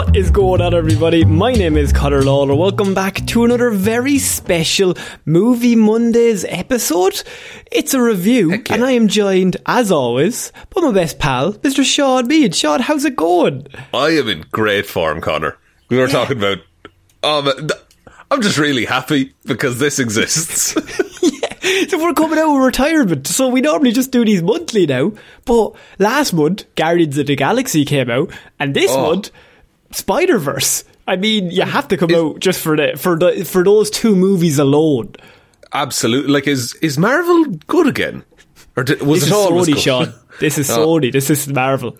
What is going on, everybody? My name is Connor Lawler. Welcome back to another very special Movie Mondays episode. It's a review, yeah. and I am joined, as always, by my best pal, Mr. Shaun Meighan. Shaun, how's it going? I am in great form, Connor. We were talking about. Um, I'm just really happy because this exists. So we're coming out of retirement, so we normally just do these monthly now. But last month, Guardians of the Galaxy came out, and this Oh. month, Spider Verse. I mean, you hmm. have to come out just for the for the for those two movies alone. Absolutely. Like, is is Marvel good again? Or did, was This it is always Sony. Shaun. This is Oh. Sony. This is Marvel.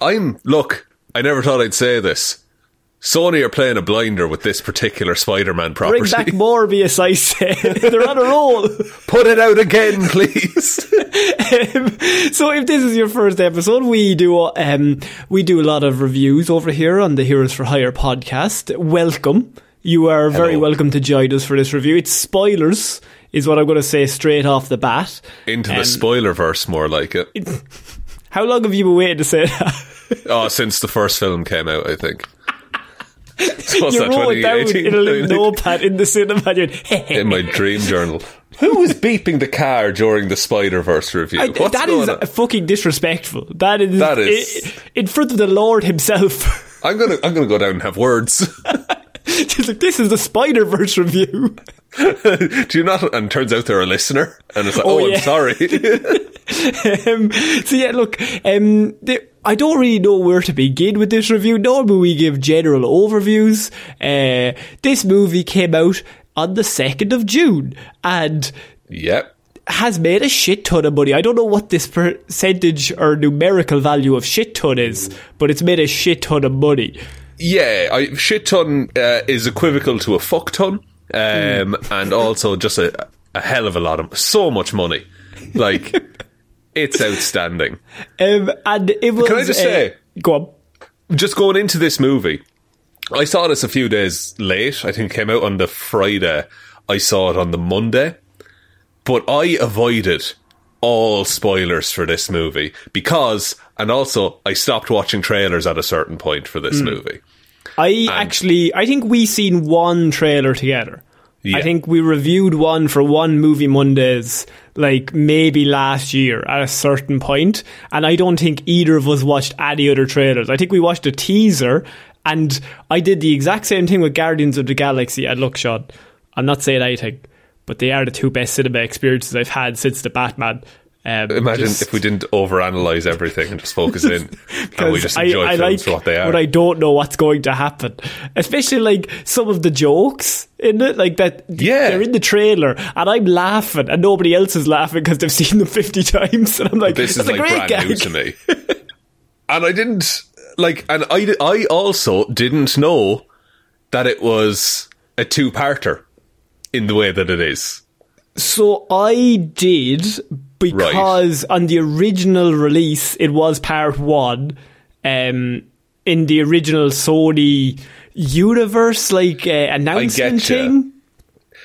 I'm look. I never thought I'd say this. Sony are playing a blinder with this particular Spider-Man property. Bring back Morbius, I say. They're on a roll. Put it out again, please. Um, so if this is your first episode, we do um, we do a lot of reviews over here on the Heroes for Hire podcast. Welcome. You are very welcome to join us for this review. It's spoilers, is what I'm going to say straight off the bat. Into Um, the spoiler verse, more like it. How long have you been waiting to say that? Oh, since the first film came out, I think. What's you that, it down in a little notepad in the cinema. You're, in my dream journal. Who was beeping the car during the Spider Verse review? I- What's that is on? fucking disrespectful. That is, That is- i- in front of the Lord himself. I'm gonna I'm gonna go down and have words. She's like, this is the Spider Verse review. Do you not? And turns out they're a listener, and it's like, Oh, oh, yeah. I'm sorry. um, so yeah, look, um, the, I don't really know where to begin with this review. Normally we give general overviews. Uh, this movie came out on the second of June and yep. has made a shit ton of money. I don't know what this percentage or numerical value of shit ton is, but it's made a shit ton of money. Yeah, I, shit ton uh, is equivocal to a fuck ton, um, Hmm. and also just a, a hell of a lot of so much money. Like it's outstanding. Um, and it was. Can I just uh, say- Go on. just going into this movie, I saw this a few days late. I think it came out on the Friday. I saw it on the Monday. But I avoided all spoilers for this movie because, and also, I stopped watching trailers at a certain point for this movie. I actually, I think we seen one trailer together. Yeah. I think we reviewed one for one movie Mondays, like maybe last year at a certain point, and I don't think either of us watched any other trailers. I think we watched a teaser, and I did the exact same thing with Guardians of the Galaxy. at Shaun, I'm not saying anything, but they are the two best cinema experiences I've had since the Batman. Um, Imagine just- if we didn't overanalyze everything and just focus in, and we just I, enjoy I films like for what they are. But I don't know what's going to happen. Especially like some of the jokes in it, like that. Yeah. they're in the trailer, and I'm laughing, and nobody else is laughing because they've seen them fifty times, and I'm like, this is like brand new to me. and I didn't like, and I I also didn't know that it was a two parter in the way that it is. So I did because on the original release it was part one. Um, in the original Sony universe, like uh, announcement thing.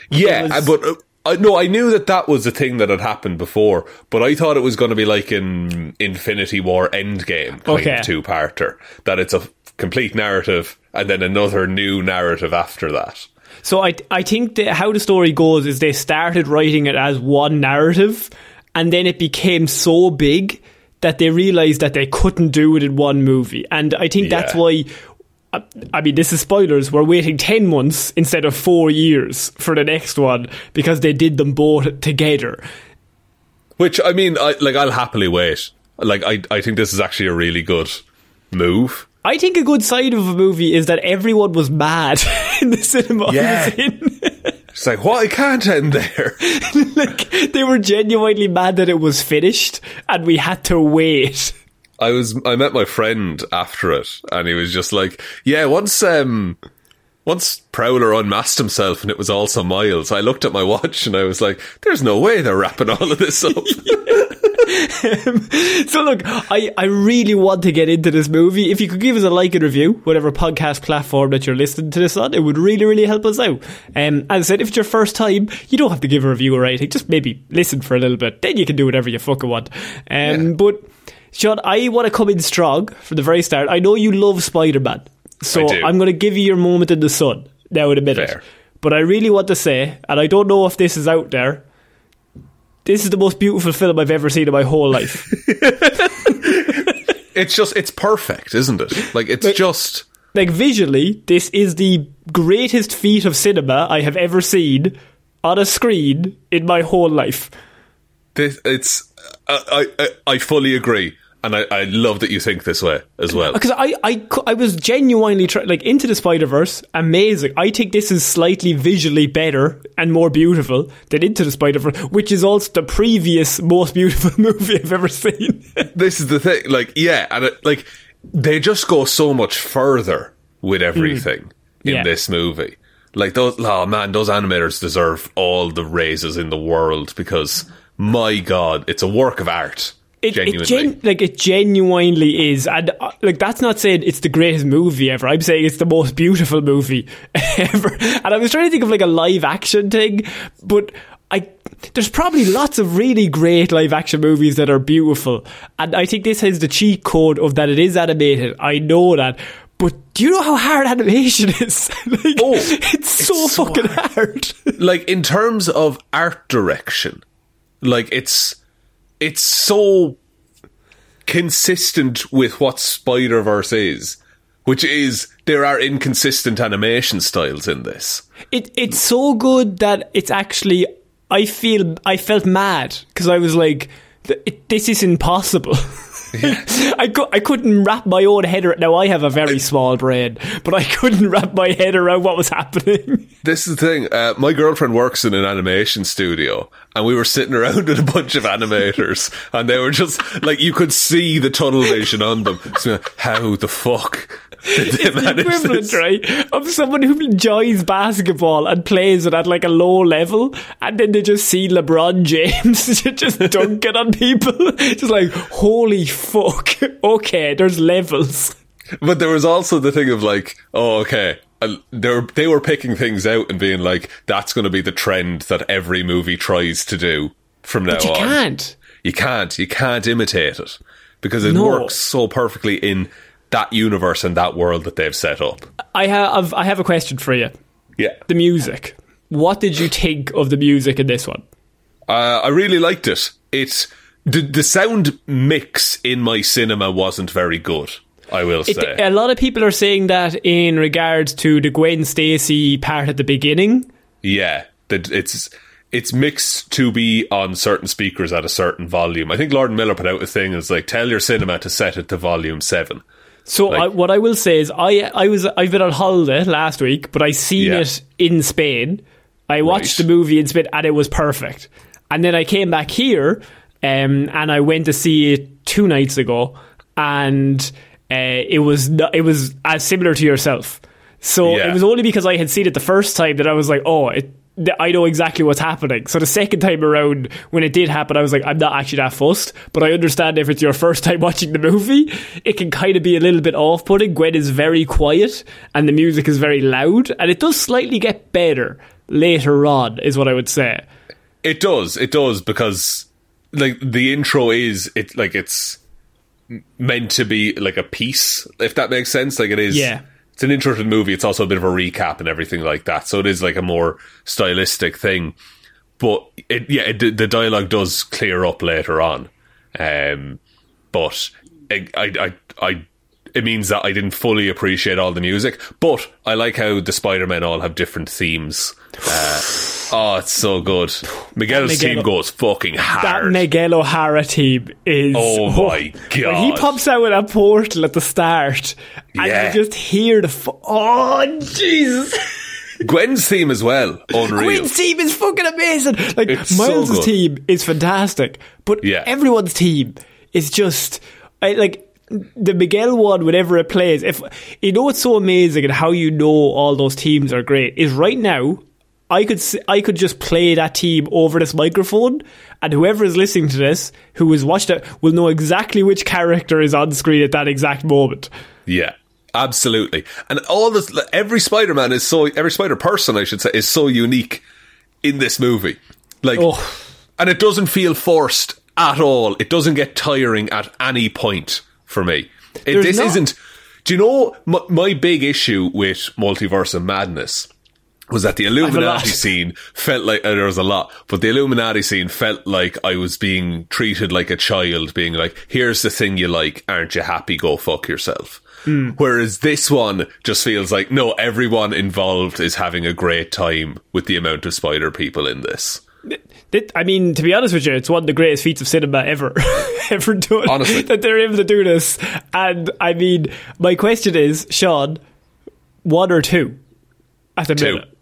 Yeah, was- but uh, I no, I knew that that was a thing that had happened before, but I thought it was going to be like in Infinity War Endgame kind Okay. of two parter that it's a complete narrative and then another new narrative after that. So I I think that how the story goes is they started writing it as one narrative, and then it became so big that they realized that they couldn't do it in one movie, and I think that's why. I- I mean, this is spoilers. We're waiting 10 months instead of four years for the next one because they did them both together. Which I mean, I like I'll happily wait. Like I I think this is actually a really good move. I think a good side of a movie is that everyone was mad in the cinema I Yeah. was in. It's like what I can't end there. like, they were genuinely mad that it was finished and we had to wait. I was I met my friend after it, and he was just like, "Yeah, once um, once Prowler unmasked himself, and it was also Miles." I looked at my watch, and I was like, "There's no way they're wrapping all of this up." So look, I, I really want to get into this movie. If you could give us a like and review, whatever podcast platform that you're listening to this on, it would really, really help us out. Um, as I said, if it's your first time, you don't have to give a review or anything. Just maybe listen for a little bit. Then you can do whatever you fucking want. Um, Yeah. But, Shaun, I want to come in strong from the very start. I know you love Spider-Man. So I do. I'm going to give you your moment in the sun now in a minute. Fair. But I really want to say, and I don't know if this is out there, this is the most beautiful film I've ever seen in my whole life. it's just it's perfect, isn't it? Like it's just like visually, this is the greatest feat of cinema I have ever seen on a screen in my whole life. this. It's I I, I fully agree, and I, I love that you think this way as well. Because I, I, I was genuinely try- like into the Spider Verse, amazing. I think this is slightly visually better and more beautiful than Into the Spider Verse, which is also the previous most beautiful movie I've ever seen. this is the thing. Like, yeah, and it, like they just go so much further with everything in Mm. Yeah. this movie. Like those, oh man, those animators deserve all the raises in the world because my god, it's a work of art. It, genuinely, it gen- like it genuinely is, and uh, like that's not saying it's the greatest movie ever. I'm saying it's the most beautiful movie ever. And I was trying to think of like a live action thing, but I there's probably lots of really great live action movies that are beautiful, and I think this has the cheat code of that it is animated. I know that. But do you know how hard animation is? like, Oh, it's so it's so fucking hard. like in terms of art direction, like it's it's so consistent with what Spider Verse is, which is there are inconsistent animation styles in this. It it's so good that it's actually I feel I felt mad because I was like this is impossible. I cou- I couldn't wrap my own head around. Now I have a very small brain, but I couldn't wrap my head around what was happening. This is the thing. Uh, my girlfriend works in an animation studio, and we were sitting around with a bunch of animators, and they were just like you could see the tunnel vision on them. So, how the fuck they the equivalent, right, of someone who enjoys basketball and plays it at like a low level, and then they just see LeBron James just dunking on people. Just like, holy fuck. Okay, there's levels. But there was also the thing of like, oh, okay. uh, They were they were picking things out and being like, that's going to be the trend that every movie tries to do from now But you on. can't. You can't. You can't imitate it because it No. works so perfectly in that universe and that world that they've set up. I have I have a question for you. Yeah. The music. What did you think of the music in this one? Uh, I really liked it. It the the sound mix in my cinema wasn't very good. I will It, say. a lot of people are saying that in regards to the Gwen Stacy part at the beginning. yeah, that it's it's mixed to be on certain speakers at a certain volume. I think Lord Miller put out a thing. It's like tell your cinema to set it to volume seven. So Like- I, what I will say is I I was I've been on holiday last week, but I seen Yeah. it in Spain. I watched Right. the movie in Spain and it was perfect. And then I came back here um, and I went to see it two nights ago, and uh, it was it was as similar to yourself. So Yeah. it was only because I had seen it the first time that I was like, oh, it, I know exactly what's happening. So the second time around, when it did happen, I was like, I'm not actually that fussed. But I understand if it's your first time watching the movie, it can kind of be a little bit off putting. Gwen is very quiet and the music is very loud, and it does slightly get better later on, is what I would say. It does. It does because like the intro is it like it's meant to be like a piece, if that makes sense. Like it is. Yeah. It's an interesting movie. It's also a bit of a recap and everything like that. So it is like a more stylistic thing. But it, yeah, it, the dialogue does clear up later on. Um, but I, I, I, I, it means that I didn't fully appreciate all the music. But I like how the Spider Men all have different themes. Uh, oh, it's so good. Miguel's Miguel- team goes fucking hard. That. Miguel O'Hara team is. Oh my When he God. pops out with a portal at the start, and Yeah. you just hear the. Fu- oh, Jesus. Gwen's theme as well. Unreal. Gwen's team is fucking amazing. Like, It's so Miles' good. team is fantastic, but Yeah. everyone's team is just. I, like, the Miguel one, whenever it plays, if you know what's so amazing and how you know all those teams are great is right now. I could I could just play that team over this microphone, and whoever is listening to this, who has watched it, will know exactly which character is on screen at that exact moment. Yeah, absolutely. And all this, every Spider Man is so, every Spider person, I should say, is so unique in this movie. Like, Oh. and it doesn't feel forced at all. It doesn't get tiring at any point for me. It, this not- isn't. Do you know my, my big issue with Multiverse of Madness? Was that the. Illuminati scene felt like uh, there was a lot, but the Illuminati scene felt like I was being treated like a child, being like, "Here's the thing you like, aren't you happy? Go fuck yourself." Whereas this one just feels like, no, everyone involved is having a great time with the amount of spider people in this. It- I mean, to be honest with you, it's one of the greatest feats of cinema ever, ever done. Honestly. that they're able to do this. And I mean, my question is, Shaun, one or two at the Two. minute?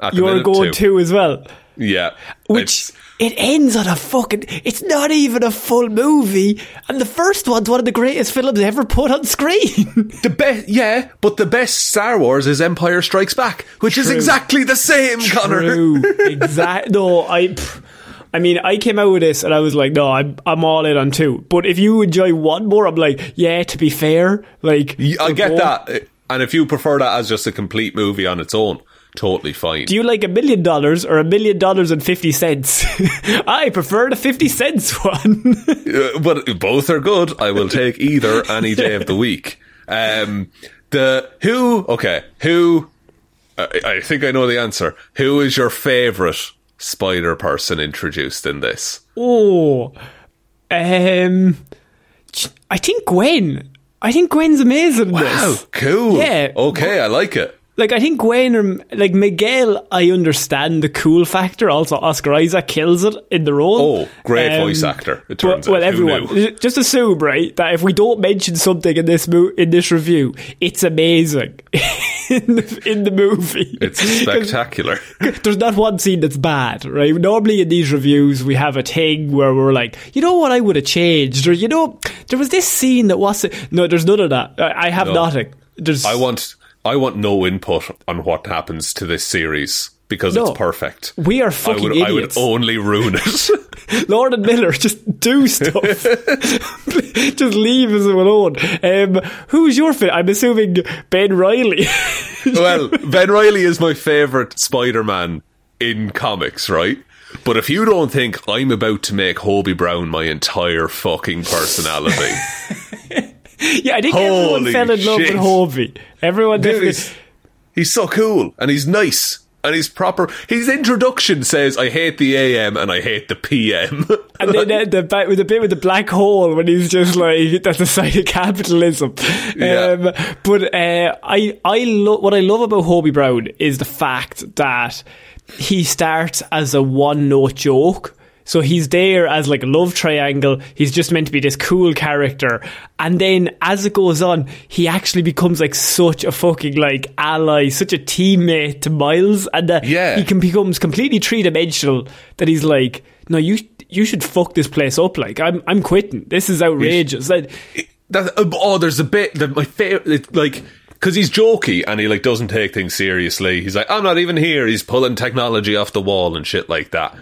At the You're minute, going too. two as well. Yeah. Which it ends on a fucking. It's not even a full movie, and the first one's one of the greatest films ever put on screen. the best, yeah, but the best Star Wars is Empire Strikes Back, which is exactly the same, Connor. True. Exact. No, I. pff, I mean, I came out with this and I was like, no, I'm I'm all in on two. But if you enjoy one more, I'm like, yeah. To be fair, like I get both- that. And if you prefer that as just a complete movie on its own, totally fine. Do you like a million dollars or a million dollars and fifty cents? I prefer the fifty cents one. Uh, but both are good. I will take either any day of the week. Um, the who? Okay, who? I I think I know the answer. Who is your favorite spider person introduced in this? oh, um, I think Gwen. I think Gwen's amazing. in Wow, this. cool. Yeah. Okay, I like it. Like I think Gwen or like Miguel, I understand the cool factor. Also, Oscar Isaac kills it in the role. Oh, great um, voice actor, it turns well, out. well, everyone, just assume right that if we don't mention something in this mo- in this review, it's amazing in the in the movie. It's spectacular. There's not one scene that's bad, right? Normally in these reviews, we have a thing where we're like, you know what I would have changed, or you know, there was this scene that wasn't. No, there's none of that. I, I have No. nothing. There's. I want I want no input on what happens to this series because No. it's perfect. We are I fucking would, I would idiots. only ruin it. Lord and Miller, just do stuff. just leave us alone. Um, who's your fit? I'm assuming Ben Riley. well, Ben Riley is my favourite Spider Man in comics, right? But if you don't think I'm about to make Hobie Brown my entire fucking personality, yeah, I think everyone fell in love shit. with Hobie. Everyone dude, definitely. he's, he's so cool and he's nice and he's proper. His introduction says, "I hate the AM and I hate the PM." And then uh, the, bit with the bit with the black hole when he's just like that's a sign of capitalism. Yeah. Um, but uh, I I lo- what I love about Hobie Brown is the fact that he starts as a one note joke. So he's there as like a love triangle. He's just meant to be this cool character. And then as it goes on, he actually becomes like such a fucking like ally, such a teammate to Miles. And that Yeah. he can becomes completely three dimensional that he's like, no, you you should fuck this place up. Like I'm I'm quitting. This is outrageous. Like, that, uh, oh, there's a bit that my favorite, like, because he's jokey and he like doesn't take things seriously. He's like, I'm not even here. He's pulling technology off the wall and shit like that.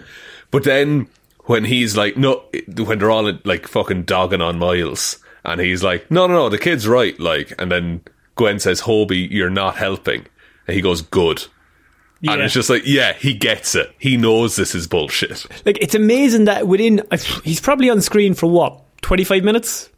But then when he's like, no, when they're all like fucking dogging on Miles, and he's like, no, no, no, the kid's right. Like, and then Gwen says, Hobie, you're not helping, and he goes, good. And it's just like, yeah, he gets it. He knows this is bullshit. Like it's amazing that within he's probably on screen for what twenty five minutes,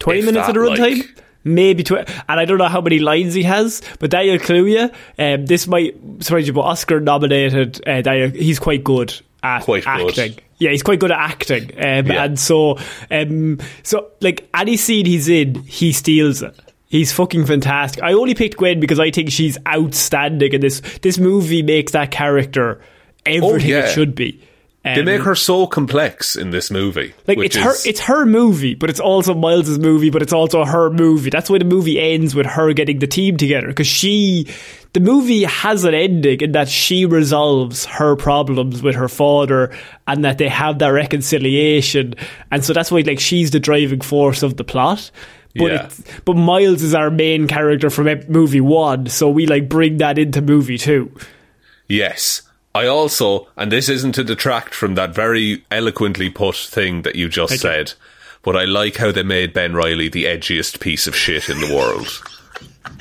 twenty If minutes of the runtime. like- Maybe, tw- and I don't know how many lines he has, but Daniel Kaluuya, um, this might surprise you, but Oscar nominated, uh, Daniel, he's quite good at Quite good. acting. Yeah, he's quite good at acting, um, Yeah. and so, um, so like any scene he's in, he steals it. He's fucking fantastic. I only picked Gwen because I think she's outstanding, and this this movie makes that character everything Oh, yeah. it should be. They Um, make her so complex in this movie. like it's her it's her movie, but it's also Miles's movie, but it's also her movie. That's why the movie ends with her getting the team together because she the movie has an ending in that she resolves her problems with her father and that they have that reconciliation. And so that's why like she's the driving force of the plot. But Yeah. it's, but Miles is our main character from movie 1, so we like bring that into movie 2. Yes. I also, and this isn't to detract from that very eloquently put thing that you just Thank you. said, but I like how they made Ben Riley the edgiest piece of shit in the world.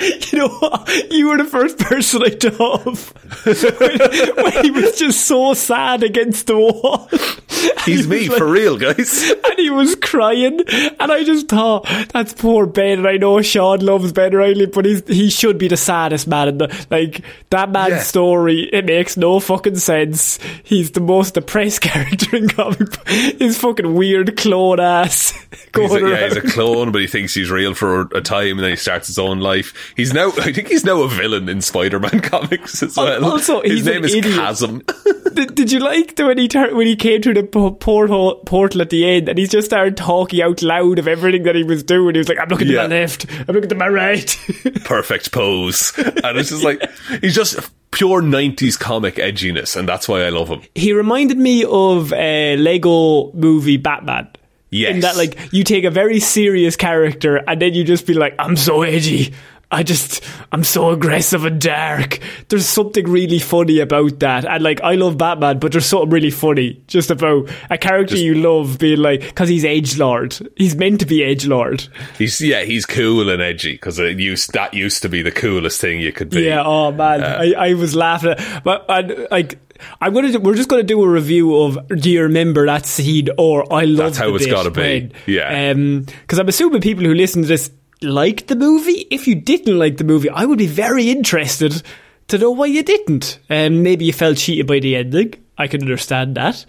You know what? You were the first person I thought of when, when he was just so sad against the wall. He's He me like- for real, guys. And he was crying, and I just thought, that's poor Ben. And I know Shaun loves Ben Riley, but he's, he should be the saddest man in the like that man's Yeah. story. It makes no fucking sense. He's the most depressed character in comic. book. His fucking weird clone ass going He's a, yeah, he's a clone, but he thinks he's real for a time, and then he starts his own life. He's now, I think he's now a villain in Spider-Man comics as oh, well. also, his name is idiot. Chasm. Did, did you like the when he tur- when he came through the po- portal portal at the end and he just started talking out loud of everything that he was doing? He was like, "I'm looking Yeah. to my left, I'm looking to my right." Perfect pose, and it's just like he's just pure '90s comic edginess, and that's why I love him. he reminded me of a Lego movie Batman. Yes. In that, like, you take a very serious character and then you just be like, I'm so edgy. I just, I'm so aggressive and dark. There's something really funny about that. And, like, I love Batman, but there's something really funny just about a character you love being like, because he's edgelord. He's meant to be edgelord. He's yeah, he's cool and edgy because it used that used to be the coolest thing you could be. Yeah, oh man, uh, I, I was laughing at, but and, like. I'm gonna. Do, we're just gonna do a review of. Do you remember that scene? Or I love That's how the it's bit gotta be. Yeah. Um, because I'm assuming people who listen to this liked the movie. If you didn't like the movie, I would be very interested to know why you didn't. Um, maybe you felt cheated by the ending. I can understand that.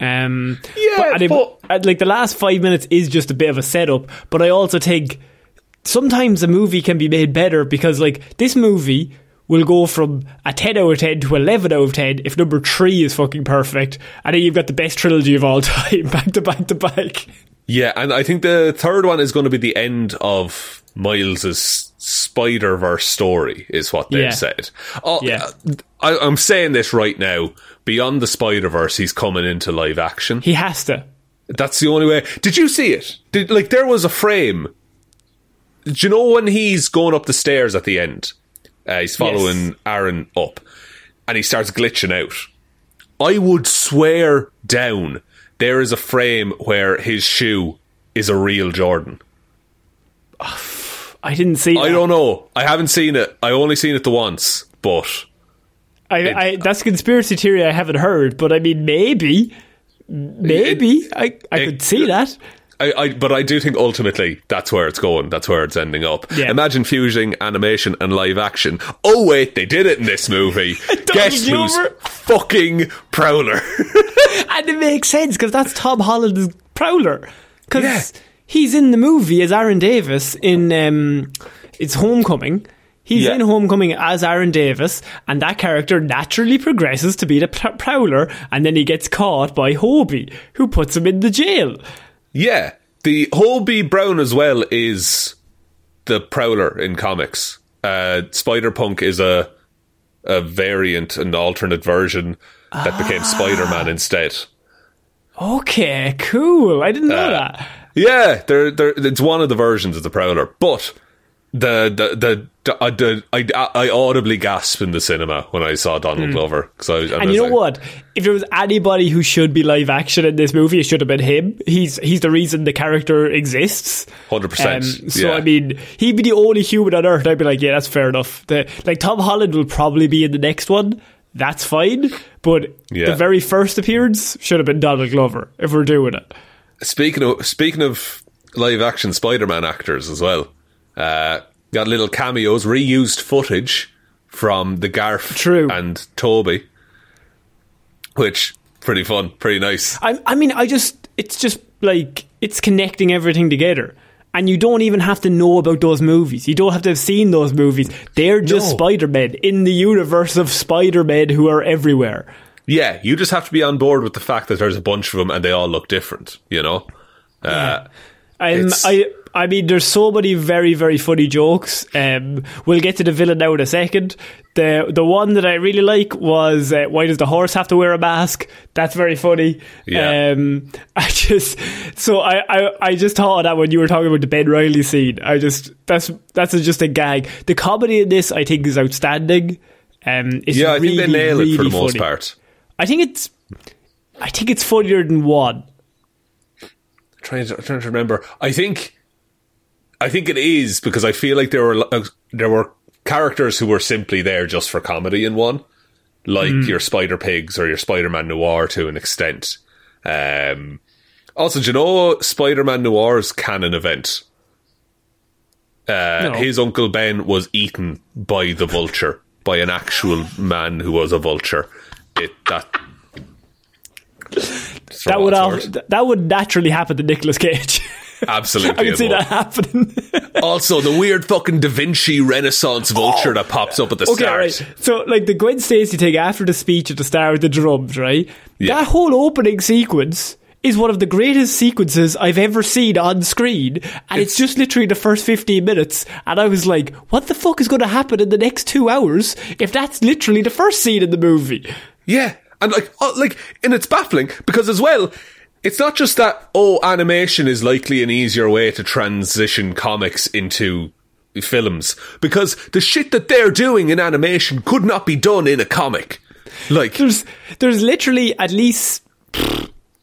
Um, Yeah, and it- but- and, like the last five minutes is just a bit of a setup. But I also think sometimes a movie can be made better because like this movie will go from a 10 out of 10 to 11 out of 10 if number 3 is fucking perfect and then you've got the best trilogy of all time back to back to back Yeah, and I think the third one is going to be the end of Miles's Spider Verse story, is what they've Yeah. said. Oh, Yeah. I, I'm saying this right now. Beyond the Spider Verse, he's coming into live action. he has to That's the only way. Did you see it? Did like there was a frame? Do you know when he's going up the stairs at the end? Uh, he's following Yes. Aaron up, and he starts glitching out. I would swear down there is a frame where his shoe is a real Jordan. I didn't see I that. don't know. I haven't seen it. I only seen it the once, but I, I, that's a conspiracy theory I haven't heard but I mean maybe maybe I, I it- could see that I, I, but I do think ultimately that's where it's going. That's where it's ending up. Yeah. Imagine fusing animation and live action. Oh wait, they did it in this movie. Guess who's fucking Prowler? and it makes sense because that's Tom Holland's Prowler. Because Yeah. he's in the movie as Aaron Davis in um, it's Homecoming. He's Yeah. in Homecoming as Aaron Davis, and that character naturally progresses to be the pr- Prowler, and then he gets caught by Hobie, who puts him in the jail. yeah, the Hobie Brown as well is the Prowler in comics. Uh, Spider Punk is a a variant, an alternate version that became ah. Spider Man instead. Okay, cool. I didn't know uh, that. Yeah, they're, they're, it's one of the versions of the Prowler, but the the the, the, I, the I, I audibly gasped in the cinema when I saw Donald hmm. Glover because I. And was you know like, what? If there was anybody who should be live action in this movie, it should have been him. He's he's the reason the character exists. 100%, Um, so yeah. I mean, he'd be the only human on Earth. I'd be like, yeah, that's fair enough. The, like Tom Holland will probably be in the next one. That's fine. But Yeah. the very first appearance should have been Donald Glover if we're doing it. Speaking of speaking of live action Spider Man actors as well, uh, got little cameos, reused footage from the Garf True. and Tobey, which pretty fun, pretty nice. I, I mean, I just, it's just like, it's connecting everything together. And you don't even have to know about those movies. You don't have to have seen those movies. They're just No. Spider Man in the universe of Spider Man who are everywhere. Yeah, you just have to be on board with the fact that there's a bunch of them and they all look different. You know, uh, Um, I, I mean, there's so many very, very funny jokes. Um, we'll get to the villain now in a second. The the one that I really like was uh, why does the horse have to wear a mask? That's very funny. Yeah. Um, I just so I, I, I just thought of that when you were talking about the Ben Riley scene. I just that's that's just a gag. The comedy in this I think is outstanding. Um, it's yeah, I really, think they nail it for the most funny. part. I think it's I think it's funnier than one. trying to, trying to remember. I think, I think it is because I feel like there were uh, there were characters who were simply there just for comedy in one, like your Spider Pigs or your Spider Man Noir to an extent. Um, also, do you know Spider Man Noir's canon event? Uh, No. His uncle Ben was eaten by the vulture, by an actual man who was a vulture. It that. That would al- that would naturally happen to Nicolas Cage. Absolutely. I can see that happening. Also, the weird fucking Da Vinci Renaissance vulture that pops up at the Oh! okay, start. right. So, like the Gwen Stacy thing after the speech at the start with the drums, right? Yeah. That whole opening sequence is one of the greatest sequences I've ever seen on screen, and it's, It's- just literally the first fifteen minutes. And I was like, "What the fuck is going to happen in the next two hours if that's literally the first scene in the movie?" Yeah, and like, oh, like, and it's baffling because as well, it's not just that. Oh, animation is likely an easier way to transition comics into films because the shit that they're doing in animation could not be done in a comic. Like, there's there's literally at least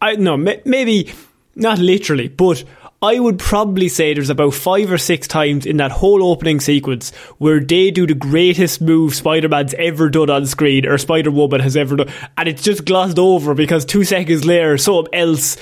I no ma- maybe not literally, but I would probably say there's about five or six times in that whole opening sequence where they do the greatest move Spider-Man's ever done on screen or Spider-Woman has ever done, and it's just glossed over because two seconds later something else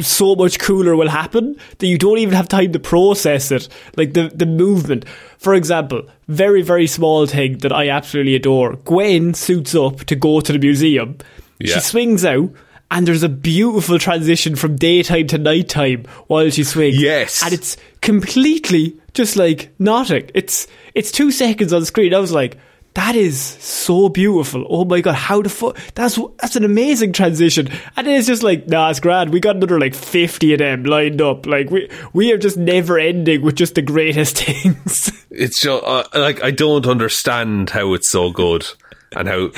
so much cooler will happen that you don't even have time to process it. Like the, the movement. For example, very, very small thing that I absolutely adore. Gwen suits up to go to the museum. Yeah. She swings out and there's a beautiful transition from daytime to nighttime while she swings. Yes. And it's completely just like nothing. It's it's two seconds on screen. I was like, that is so beautiful. Oh my god, how the fuck? That's that's an amazing transition. And then it's just like, nah, it's grand. We got another like fifty of them lined up. Like we we are just never ending with just the greatest things. it's just uh, like I don't understand how it's so good and how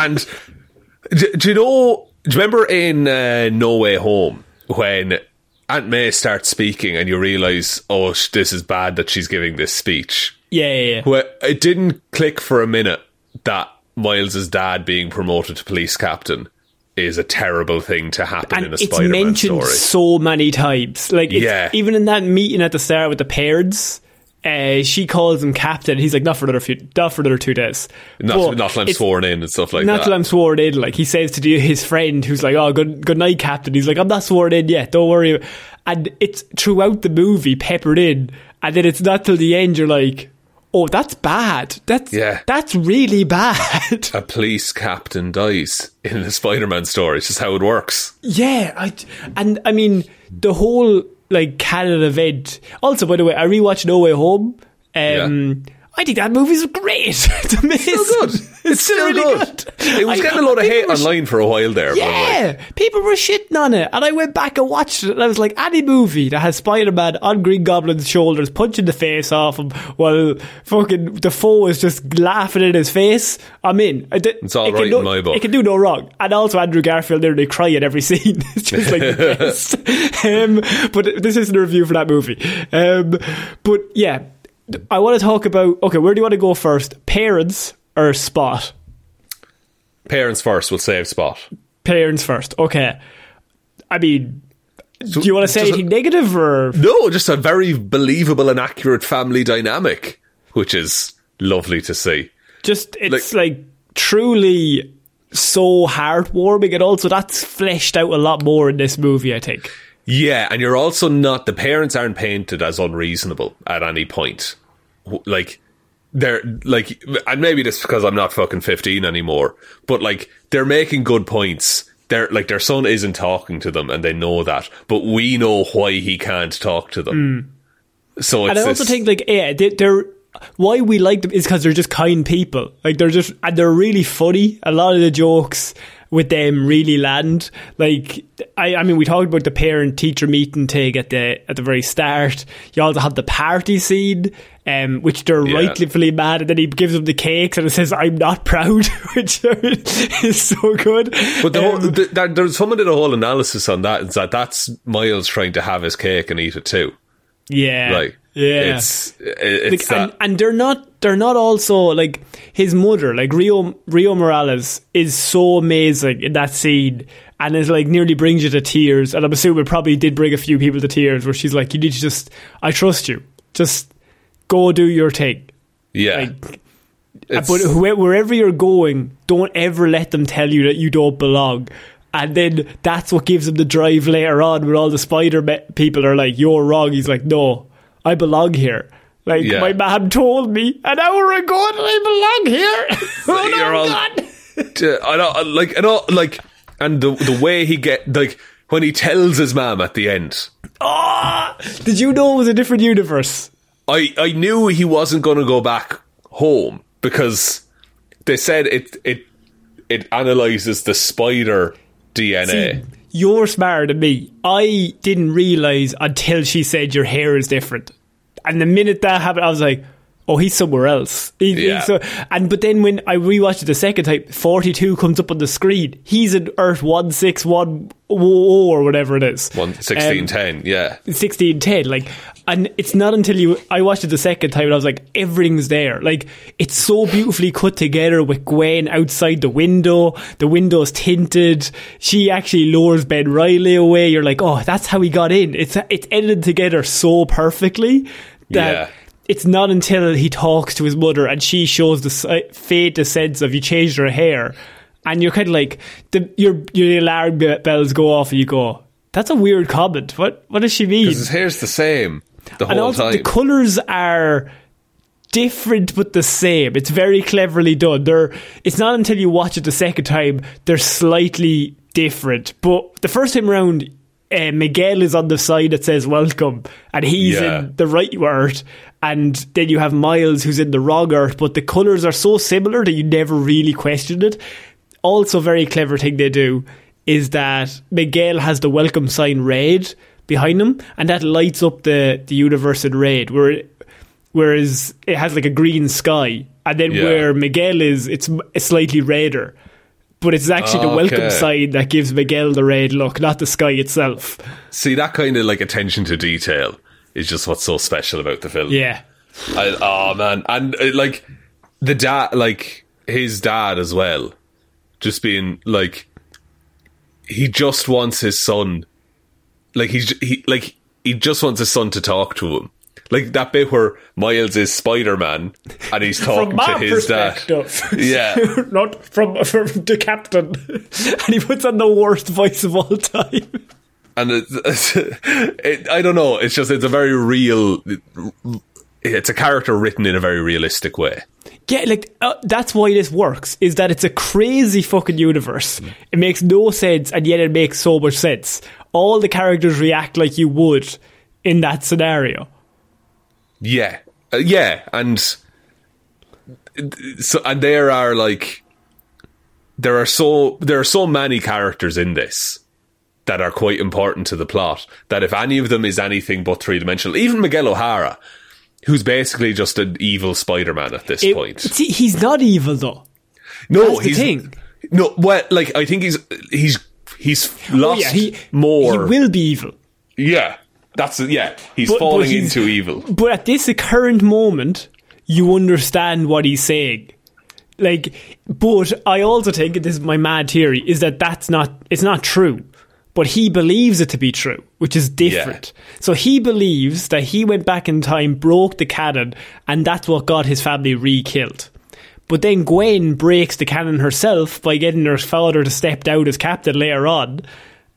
and do, do you know? Do you remember in uh, No Way Home when Aunt May starts speaking and you realize, oh, sh- this is bad that she's giving this speech? yeah, yeah, yeah. Well, it didn't click for a minute that Miles's dad being promoted to police captain is a terrible thing to happen and in a it's Spider-Man mentioned story. so many times. Like, it's, Yeah. even in that meeting at the start with the parents, uh, she calls him captain. He's like, not for another few, not for another two days. Not, But not till I'm sworn in and stuff like that. not that. till I'm sworn in. Like he says to the, his friend, who's like, "Oh, good, good night, Captain." He's like, "I'm not sworn in yet. Don't worry." And it's throughout the movie peppered in, and then it's not till the end you're like, "Oh, that's bad. That's Yeah. that's really bad." a police captain dies in a Spider-Man story. It's just how it works. yeah, I, and I mean the whole like canon event. Also, by the way, I rewatched No Way Home. Um, I think that movie's great. it's amazing. Still good. It's still really good. It was I- getting a lot of hate online for a while there. like, Yeah, people were shitting on it, and I went back and watched it, and I was like, any movie that has Spider-Man on Green Goblin's shoulders, punching the face off him, while fucking the foe is just laughing in his face, I'm in. I did- It's all it right do- in my book. It can do no wrong, and also Andrew Garfield nearly cry at every scene. it's just like the best. um, but this isn't a review for that movie. Um, but yeah, I want to talk about. Okay, where do you want to go first? Parents or Spot? parents first will save spot. Parents first. Okay. I mean, do you want to say just a- anything negative or? No, just a very believable and accurate family dynamic, which is lovely to see. Just it's like, truly so heartwarming, and also that's fleshed out a lot more in this movie. I think. Yeah, and you're also not the parents aren't painted as unreasonable at any point. Like they're like, and maybe this because I'm not fucking 15 anymore, but like they're making good points. They're like their son isn't talking to them, and they know that, but we know why he can't talk to them. Hmm. So it's And I also this- think like yeah, they, they're why we like them is because they're just kind people. Like they're just and they're really funny. A lot of the jokes with them really land. Like I, I mean, we talked about the parent teacher meeting thing at the at the very start. You also have the party scene, um, which they're Yeah. rightfully mad, and then he gives them the cakes and it says, "I'm not proud," which is so good. But the whole, Um, the, that, there's some of the whole analysis on that, that is that that's Miles trying to have his cake and eat it too. yeah, Like, yeah, it's it's Like, and, and they're not they're not also like his mother like Rio Rio Morales is so amazing in that scene and is like nearly brings you to tears and I'm assuming it probably did bring a few people to tears where she's like you need to just I trust you. Just go do your thing. Yeah, like uh, but wh- wherever you're going don't ever let them tell you that you don't belong. And then that's what gives him the drive later on when all the spider me- people are like you're wrong. He's like no I belong here like Yeah. my mom told me an hour ago that I belong here oh no You're all- God. Uh, I know, like, I know, like, and the the way he get like when he tells his mom at the end, Ah! did you know it was a different universe I I knew he wasn't going to go back home because they said it it it analyzes the spider DNA. See, you're smarter than me. I didn't realize until she said your hair is different, and the minute that happened, I was like, "Oh, he's somewhere else." He- Yeah. so- and but then when I rewatched it the second time, forty-two comes up on the screen. He's in Earth one six one or whatever it is. One sixteen um, ten, yeah. 1610 like and it's not until you I watched it the second time and I was like everything's there like it's so beautifully cut together with Gwen outside the window the window's tinted she actually lures Ben Riley away you're like oh that's how he got in it's it's edited together so perfectly that Yeah. It's not until he talks to his mother and she shows the si- the uh, sense of you changed her hair and you're kind of like the your your alarm bells go off and you go that's a weird comment what what does she mean Because His hair's the same the and whole also time. the colours are different but the same. It's very cleverly done. They're it's not until you watch it the second time they're slightly different. But the first time around, uh, Miguel is on the side that says welcome, and he's Yeah. in the right word. And then you have Miles who's in the wrong earth, but the colours are so similar that you never really question it. Also, very clever thing they do is that Miguel has the welcome sign red behind him, and that lights up the, the universe in red. Where whereas it has like a green sky, and then Yeah. where Miguel is, it's slightly redder. But it's actually the welcome Okay. sign that gives Miguel the red look, not the sky itself. See that kind of like attention to detail is just what's so special about the film. Yeah. I, oh man, and uh, like the dad, like his dad as well, just being like, he just wants his son, like he's he like he just wants his son to talk to him. Like that bit where Miles is Spider Man and he's talking to his dad. perspective. Yeah. not from, from the captain. and he puts on the worst voice of all time. and it's, it, I don't know. It's just it's a very real. It's a character written in a very realistic way. Yeah, like uh, that's why this works. Is that it's a crazy fucking universe. It makes no sense, and yet it makes so much sense. All the characters react like you would in that scenario. Yeah, uh, yeah, and so and there are like there are so there are so many characters in this that are quite important to the plot. That if any of them is anything but three dimensional, even Miguel O'Hara, who's basically just an evil Spider-Man at this It- point. see, he's not evil though. No, That's the he's thing. no. Well, like I think he's he's he's lost Oh, yeah, he more. He will be evil. Yeah, that's yeah. He's But- but falling he's- into evil. But at this current moment, you understand what he's saying. Like, but I also think this is my mad theory is that that's not it's not true. But he believes it to be true, which is different. So he believes that he went back in time, broke the canon, and that's what got his family re-killed. But then Gwen breaks the canon herself by getting her father to step down as captain later on,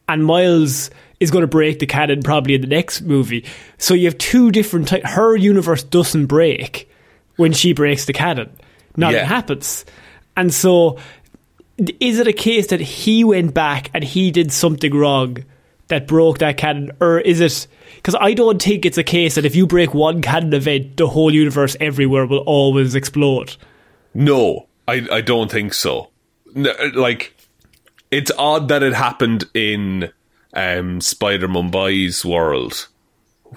and Miles is going to break the canon probably in the next movie. So you have two different types. Her universe doesn't break when she breaks the canon. Nothing Yeah. happens. And so, is it a case that he went back and he did something wrong that broke that canon, or is it? Because I don't think it's a case that if you break one canon event, the whole universe everywhere will always explode. No, I I don't think so. No, like, it's odd that it happened in um, Spider Mumbai's world,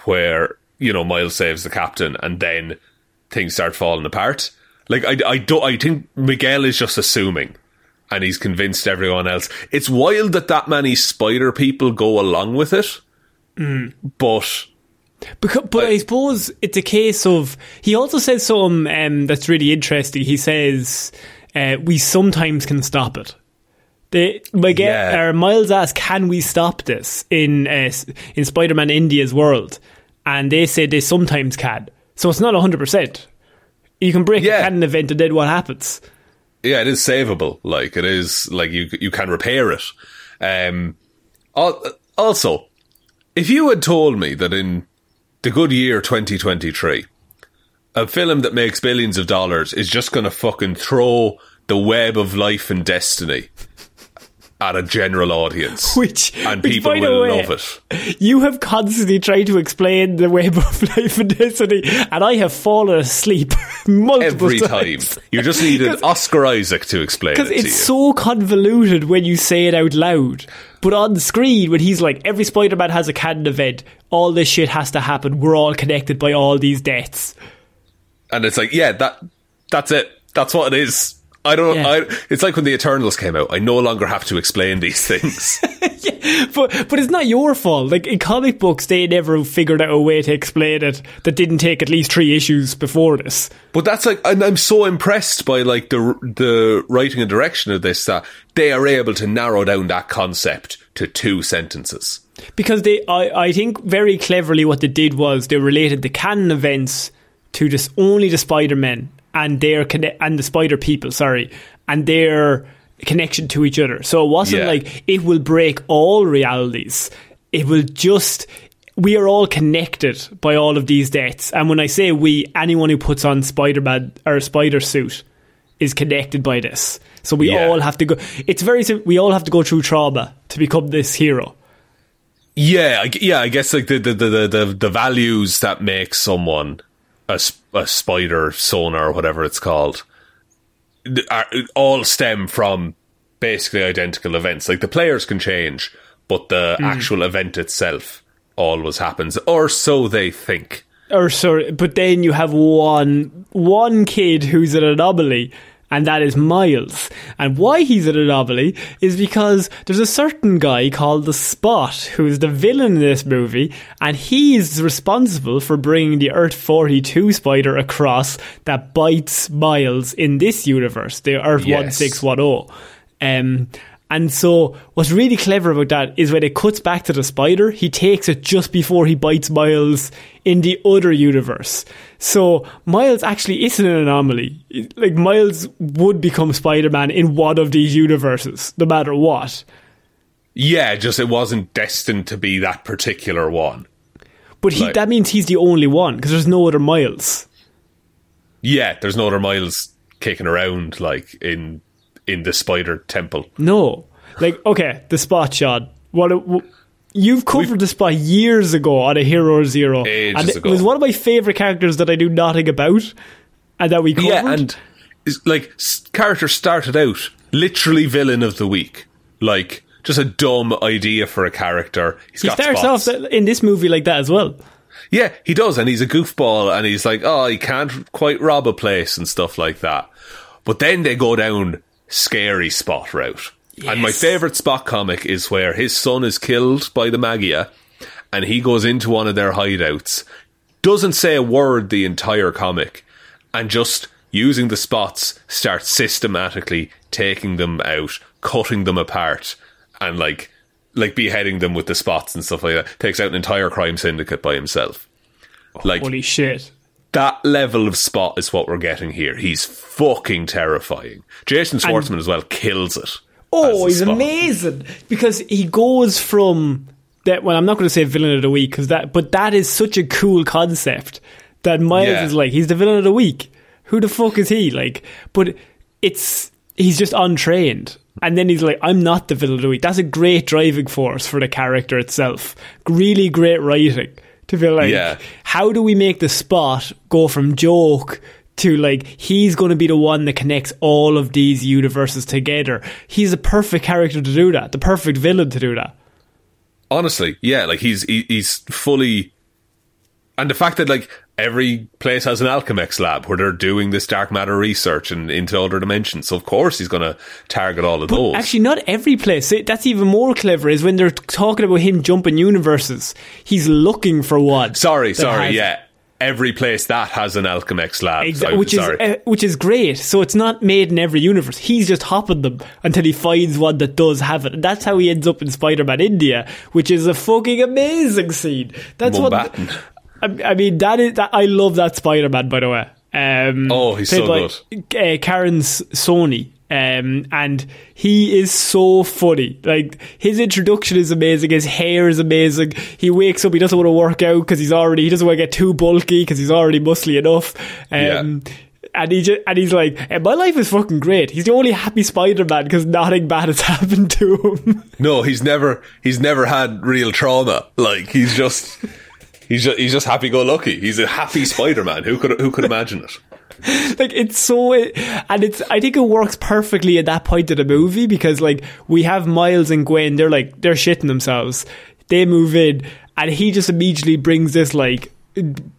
where you know Miles saves the captain, and then things start falling apart. Like, I I don't. I think Miguel is just assuming. And he's convinced everyone else. It's wild that that many spider people go along with it. But Because, but I suppose it's a case of. He also says something um, that's really interesting. He says, uh, "We sometimes can stop it." The Miguel Yeah. or Miles asked, "Can we stop this in uh, in Spider-Man India's world?" And they say they sometimes can. So it's not hundred percent. You can break Yeah. a canon event, and then what happens? yeah, it is savable. Like it is like you you can repair it. Um, also, if you had told me that in the good year 2023, a film that makes billions of dollars is just going to fucking throw the web of life and destiny at a general audience, Which and which, people will way, love it. You have constantly tried to explain the web of life and destiny, and I have fallen asleep multiple Every time, times. you just needed Oscar Isaac to explain it Because it's so convoluted when you say it out loud. But on the screen, when he's like, every Spider Man has a canon event, all this shit has to happen, we're all connected by all these deaths. and it's like, yeah, that that's it. That's what it is. I don't. Yeah. I, it's like when the Eternals came out. I no longer have to explain these things. But but it's not your fault. Like in comic books, they never figured out a way to explain it that didn't take at least three issues before this. but that's like, and I'm so impressed by like the the writing and direction of this that they are able to narrow down that concept to two sentences. because they I, I think very cleverly what they did was they related the canon events to just only the Spider-Men and their conne- and the Spider people, sorry, and their connection to each other. So it wasn't Yeah. like it will break all realities. It will just we are all connected by all of these deaths. And when I say we, anyone who puts on Spider-Man or Spider suit is connected by this. So we Yeah. all have to go. It's very. We all have to go through trauma to become this hero. Yeah, yeah. I guess like the the, the the the values that make someone a, a spider sonar or whatever it's called are, all stem from basically identical events. Like the players can change, but the hmm. actual event itself always happens, or so they think. or sorry, but then you have one one kid who's an anomaly, and that is Miles. And why he's an anomaly is because there's a certain guy called the Spot who's the villain in this movie, and he's responsible for bringing the Earth 42 spider across that bites Miles in this universe, the Earth Yes. 1610. Um, and so, what's really clever about that is when it cuts back to the spider, he takes it just before he bites Miles in the other universe. So, Miles actually isn't an anomaly. Like, Miles would become Spider Man in one of these universes, no matter what. Yeah, just it wasn't destined to be that particular one. But he, Like- that means he's the only one, because there's no other Miles. Yeah, there's no other miles kicking around like in in the spider temple. No. Like, okay, the spot shot. What a, w- You've covered the spot years ago on a Hero Zero. And it ago. was one of my favourite characters that I knew nothing about and that we covered. Yeah, and like character started out literally villain of the week, like just a dumb idea for a character. He's he got starts spots. off in this movie like that as well. Yeah, he does, and he's a goofball, and he's like, oh, he can't quite rob a place and stuff like that. But then they go down scary spot route. And my favourite spot comic is where his son is killed by the Maggia, and he goes into one of their hideouts, doesn't say a word the entire comic, and just using the spots starts systematically taking them out, cutting them apart, and like like beheading them with the spots and stuff like that. Takes out an entire crime syndicate by himself. Oh, like Holy shit. That level of spot is what we're getting here. He's fucking terrifying. Jason Schwartzman as well kills it. Oh, he's Spot. amazing because he goes from that. Well, I'm not going to say villain of the week because that, but that is such a cool concept that Miles Yeah. is like he's the villain of the week. Who the fuck is he? Like, but it's he's just untrained, and then he's like, I'm not the villain of the week. That's a great driving force for the character itself. Really great writing to be like, Yeah. how do we make the spot go from joke to like he's going to be the one that connects all of these universes together? He's a perfect character to do that, the perfect villain to do that. Honestly, yeah, like he's he, he's fully, and the fact that like every place has an Alchemax lab where they're doing this dark matter research and into other dimensions. So of course he's going to target all of those. Actually, not every place. That's even more clever. Is when they're talking about him jumping universes, he's looking for one. sorry, sorry, has- yeah. Every place that has an Alchemax lab, Exa- which is uh, which is great. So it's not made in every universe. He's just hopping them until he finds one that does have it. And that's how he ends up in Spider-Man India, which is a fucking amazing scene. That's Mumbattan. what I, I mean. That is that. I love that Spider-Man. By the way, um, Oh, he's so by, Uh, Karan S- Soni. Um, and he is so funny. Like his introduction is amazing. His hair is amazing. He wakes up. He doesn't want to work out because he's already. He doesn't want to get too bulky because he's already muscly enough. Um, And he just, and he's like, "Eh, my life is fucking great. He's the only happy Spider-Man because nothing bad has happened to him. No, he's never he's never had real trauma. Like he's just he's just he's just happy go lucky. He's a happy Spider Man. Who could who could imagine it? like it's so and it's i think it works perfectly at that point of the movie because like we have miles and gwen they're like they're shitting themselves they move in and he just immediately brings this like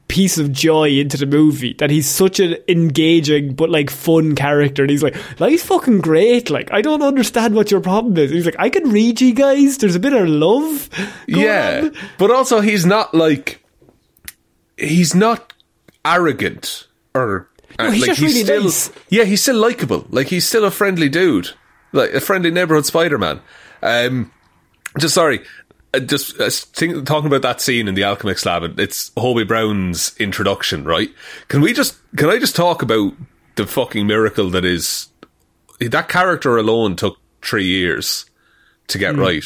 piece of joy into the movie that he's such an engaging but like fun character and he's like life's fucking great like i don't understand what your problem is he's like i can read you guys there's a bit of love yeah, on." but also he's not like he's not arrogant or uh, No, he's just really still nice. yeah he's still likable. Like he's still a friendly dude, like a friendly neighborhood Spider Man. Um, just sorry. uh, Just uh, think, talking about that scene in the Alchemax lab, it's Hobie Brown's introduction, right? Can we just, can I just talk about the fucking miracle that is that character alone took three years to get right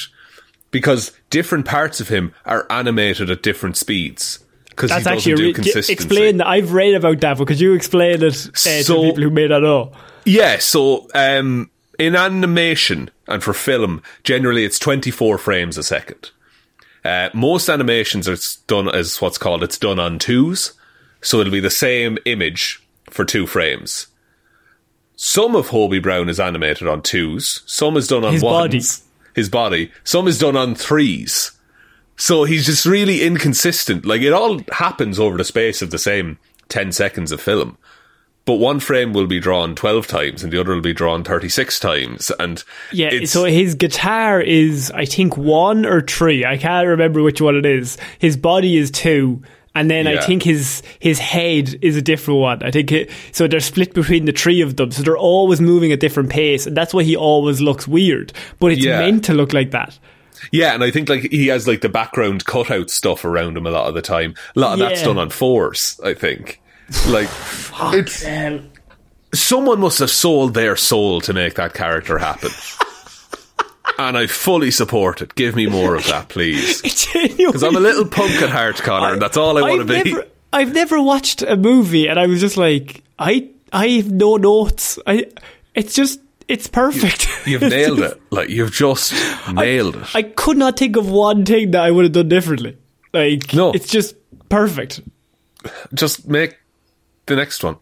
because different parts of him are animated at different speeds because that's actually re- explain that i've read about that but could you explain it uh, to So- people who may not know Yeah, so um, in animation and for film, generally it's 24 frames a second. Uh, most animations are done as what's called it's done on twos, so it'll be the same image for two frames. Some of Hobie Brown is animated on twos, some is done on His ones, body. his body, some is done on threes. So he's just really inconsistent. Like it all happens over the space of the same 10 seconds of film but one frame will be drawn 12 times and the other will be drawn 36 times and Yeah, so his guitar is, I think, one or three. I can't remember which one it is. His body is two, and then I think his his head is a different one. I think it, so. They're split between the three of them, so they're always moving at different pace, and that's why he always looks weird. But it's Yeah. meant to look like that. Yeah and i think like he has like the background cutout stuff around him a lot of the time. A lot of that's done on force, i think. Like it's someone must have sold their soul to make that character happen. And i fully support it. Give me more of that please. Because i'm a little punk at heart conor and that's all i want to be. Never, I've never watched a movie, and I was just like, I I have no notes. I it's just it's perfect. you've nailed it like you've just nailed it I could not think of one thing that I would have done differently. Like, No. it's just perfect. just make the next one.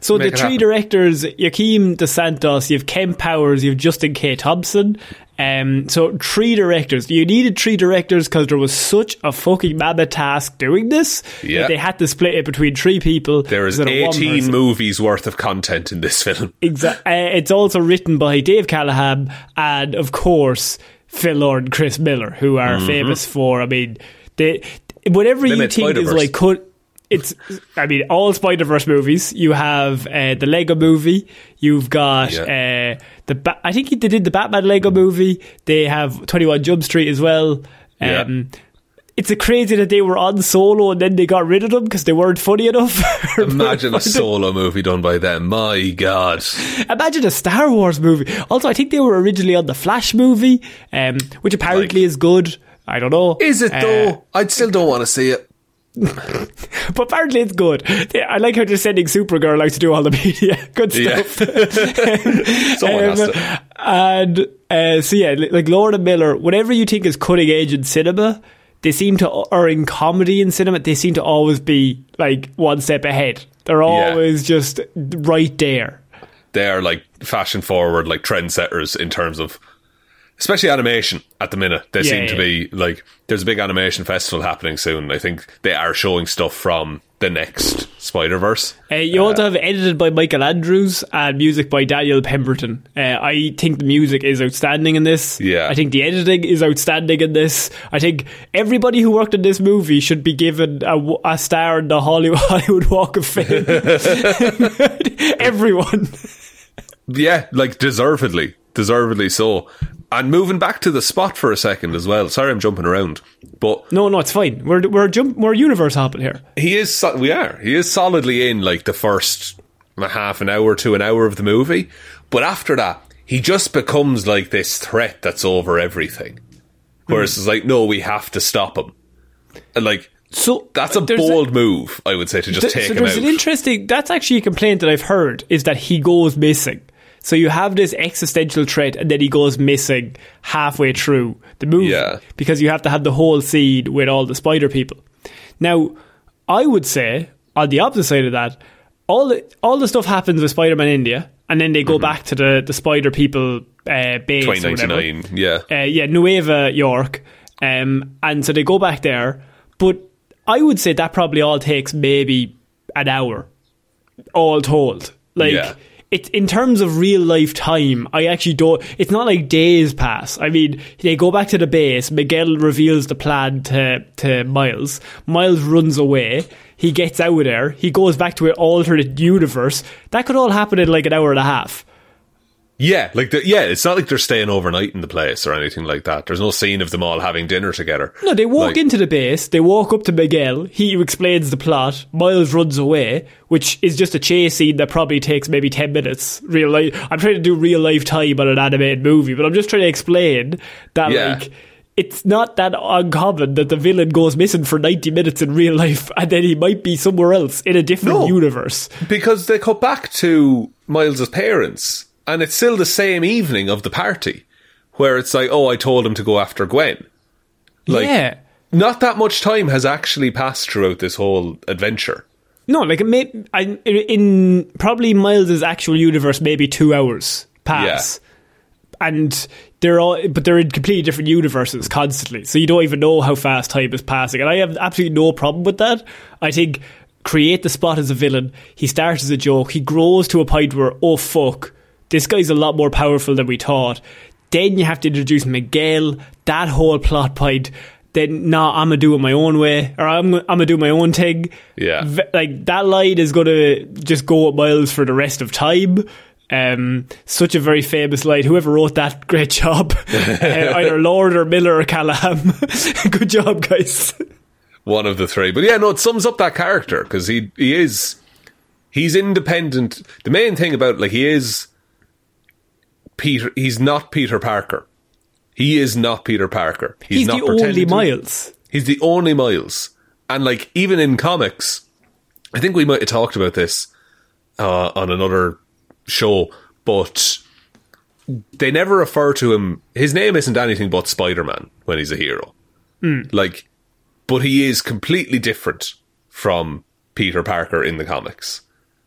So make the three happen. directors, Joaquim Dos Santos, you have Kemp Powers, you have Justin K. Thompson. Um, so three directors. You needed three directors because there was such a fucking mammoth task doing this. Yeah. that They had to split it between three people. There is instead of one 18 movies worth of content in this film. Exactly. uh, it's also written by Dave Callaham and, of course, Phil Lord and Chris Miller, who are famous for, I mean, they, whatever you think is like, cut. It's, I mean, all Spider Verse movies. You have uh, the Lego movie. You've got Yeah. uh, the. Ba- I think they did the Batman Lego movie. They have Twenty One Jump Street as well. Yeah. Um, it's a crazy that they were on solo and then they got rid of them because they weren't funny enough. Imagine a solo movie done by them. My God. Imagine a Star Wars movie. Also, I think they were originally on the Flash movie, um, which apparently Like- is good. I don't know. Is it Uh, though? I'd still don't want to see it. But apparently it's good. They- I like how they're sending Supergirl out to do all the media. Good Yeah. stuff. Someone has Um, to. And uh, so yeah, like Lord and Miller, whatever you think is cutting edge in cinema, they seem to, or in comedy in cinema, they seem to always be like one step ahead. They're Yeah. always just right there. They're like fashion forward, like trendsetters in terms of, especially animation at the minute. They Yeah, seem to yeah. be like, there's a big animation festival happening soon. I think they are showing stuff from the next Spider Verse. Uh, you also have edited by Michael Andrews and music by Daniel Pemberton. Uh, I think the music is outstanding in this. Yeah. I think the editing is outstanding in this. I think everybody who worked in this movie should be given a star in the Hollywood, Hollywood Walk of Fame. Everyone. Yeah, like deservedly, deservedly so. And moving back to the spot for a second as well. Sorry, I'm jumping around, but No, no, it's fine. We're we're jump we're universe hopping here. he is. so- We are. He is solidly in like the first half an hour to an hour of the movie, but after that, he just becomes like this threat that's over everything. Whereas it's mm. like, no, we have to stop him. And like So that's a bold move, I would say, to just Th- take so him there's out. an interesting. That's actually a complaint that I've heard is that he goes missing. So you have this existential threat, and then he goes missing halfway through the movie Yeah. because you have to have the whole seed with all the spider people. Now, I would say on the opposite side of that, all the, all the stuff happens with Spider-Man India, and then they go back to the the spider people uh, base. or 2099, yeah. Uh, yeah, Nueva York. Um, and so they go back there. But I would say that probably all takes maybe an hour, all told. Like, Yeah. It, in terms of real life time, I actually don't. It's not like days pass. I mean, they go back to the base. Miguel reveals the plan to, to Miles. Miles runs away. He gets out of there. He goes back to an alternate universe. That could all happen in like an hour and a half. Yeah, like the, yeah, it's not like they're staying overnight in the place or anything like that. There's no scene of them all having dinner together. No, they walk Like- into the base, they walk up to Miguel, he explains the plot, Miles runs away, which is just a chase scene that probably takes maybe 10 minutes. Real life. I'm trying to do real life time on an animated movie, but I'm just trying to explain that, Yeah. like, it's not that uncommon that the villain goes missing for 90 minutes in real life and then he might be somewhere else in a different No. universe. Because they cut back to Miles's parents, and it's still the same evening of the party, where it's like, oh, I told him to go after Gwen. Like, yeah. not that much time has actually passed throughout this whole adventure. No, like it may, I, in probably Miles's actual universe, maybe two hours pass, and they're all, but they're in completely different universes constantly. So you don't even know how fast time is passing, and I have absolutely no problem with that. I think create the spot as a villain. He starts as a joke. He grows to a point where oh fuck, this guy's a lot more powerful than we thought. Then you have to introduce Miguel. That whole plot point. Then nah, I'm gonna do it my own way, or I'm I'm gonna do my own thing Yeah. v- like that line is going to just go up miles for the rest of time. Um, such a very famous line. Whoever wrote that, great job. uh, either Lord or Miller or Callaham. Good job, guys. One of the three. But yeah, no, it sums up that character, because he, he is, he's independent. The main thing about, like, he is Peter, he's not Peter Parker. He is not Peter Parker. He's, He's, not the only Miles. He's the only Miles. And like even in comics, I think we might have talked about this uh, on another show, but they never refer to him. His name isn't anything but Spider Man when he's a hero. Like, but he is completely different from Peter Parker in the comics,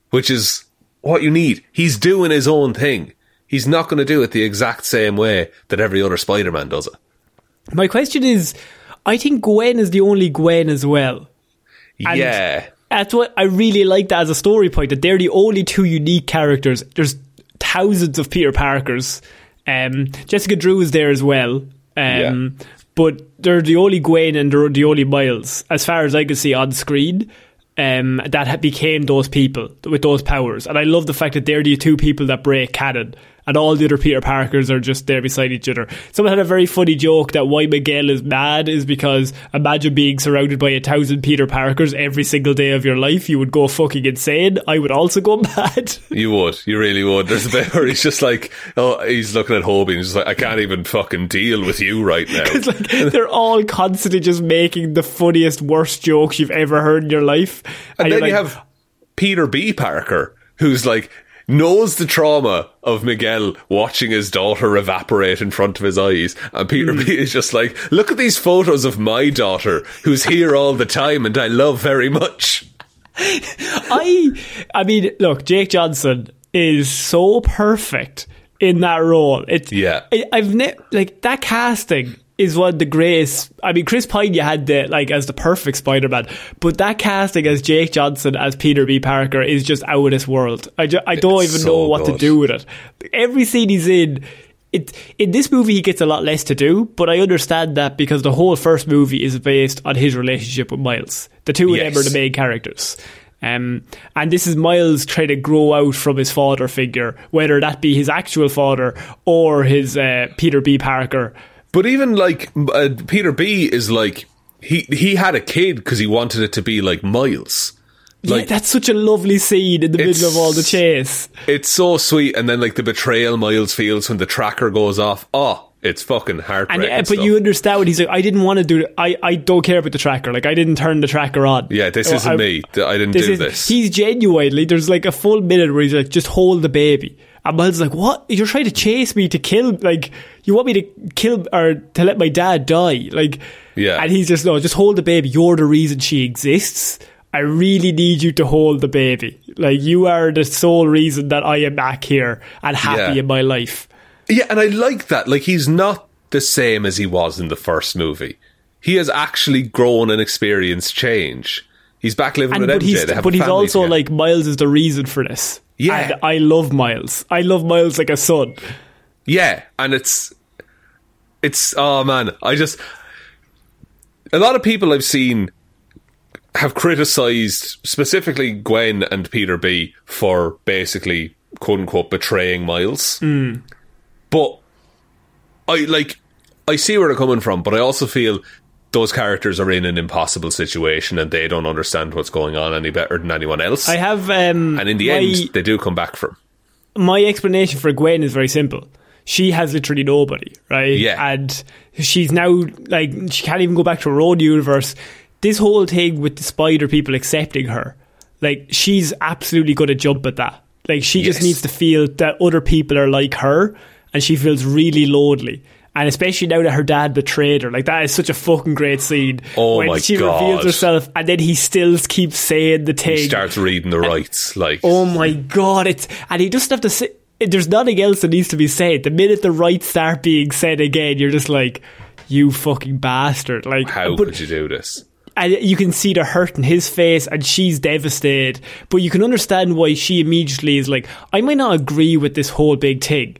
which is what you need. He's doing his own thing. He's not going to do it the exact same way that every other Spider Man does it. My question is, I think Gwen is the only Gwen as well. And yeah. That's what I really like that as a story point, that they're the only two unique characters. There's thousands of Peter Parkers. Um, Jessica Drew is there as well. Um, But they're the only Gwen and they're the only Miles, as far as I can see on screen, um, that became those people with those powers. And I love the fact that they're the two people that break canon and all the other Peter Parkers are just there beside each other. Someone had a very funny joke that why Miguel is mad is because imagine being surrounded by a thousand Peter Parkers every single day of your life. You would go fucking insane. I would also go mad. You would. You really would. There's a bit where he's just like, oh, he's looking at Hobie and he's just like, I can't even fucking deal with you right now. it's like they're all constantly just making the funniest, worst jokes you've ever heard in your life. And, you're then like, you have Peter B. Parker, who's like, knows the trauma of Miguel watching his daughter evaporate in front of his eyes. And Peter Hmm. B. is just like, look at these photos of my daughter, who's here all the time and I love very much. I, I mean, look, Jake Johnson is so perfect in that role. It's Yeah. I've ne- like that casting is one of the greatest. I mean, Chris Pine, you had the like as the perfect Spider-Man, but that casting as Jake Johnson as Peter B. Parker is just out of this world. I, ju- I don't It's even so know what to do with it. Every scene he's in. It, in this movie, he gets a lot less to do, but I understand that because the whole first movie is based on his relationship with Miles. The two of them are the main characters. Um, and this is Miles trying to grow out from his father figure, whether that be his actual father or his uh, Peter B. Parker. But even like uh, Peter B. is like, he, he had a kid because he wanted it to be like Miles. yeah, Like, that's such a lovely scene in the middle of all the chase. it's so sweet. And then like the betrayal Miles feels when the tracker goes off. Oh, it's fucking And heartbreaking. uh, but stuff. you understand what he's like. I didn't want to do it. I, I don't care about the tracker. Like I didn't turn the tracker on. Yeah, this Oh, isn't I- me. I didn't This do is, this. He's genuinely. There's like a full minute where he's like, just hold the baby. And Miles is like, what? You're trying to chase me to kill? Like you want me to kill or to let my dad die? Like Yeah. And he's just no, just hold the baby. You're the reason she exists. I really need you to hold the baby. Like you are the sole reason that I am back here and happy Yeah. in my life. Yeah, and I like that. Like he's not the same as he was in the first movie. He has actually grown and experienced change. He's back living And with but MJ. he's but he's also together. like Miles is the reason for this. Yeah. and I love Miles. I love Miles like a son. yeah, and it's it's oh man, I just a lot of people I've seen have criticized specifically Gwen and Peter B for basically quote unquote betraying Miles. Hmm. But I like I see where they're coming from, but I also feel those characters are in an impossible situation and they don't understand what's going on any better than anyone else. I have um and in the my, end, they do come back from. my explanation for Gwen is very simple. She has literally nobody, right? Yeah. And she's now like she can't even go back to her own universe. This whole thing with the spider people accepting her, like she's absolutely going to jump at that. Like she just needs to feel that other people are like her, and she feels really lonely. And especially now that her dad betrayed her, like that is such a fucking great scene. Oh when my she God. reveals herself, and then he still keeps saying the thing. He starts reading the rights, like Oh my god! It's and he doesn't have to say. There's nothing else that needs to be said. The minute the rights start being said again, you're just like, "You fucking bastard!" Like, how but could you do this? and you can see the hurt in his face, and she's devastated. But you can understand why she immediately is like, "I might not agree with this whole big thing,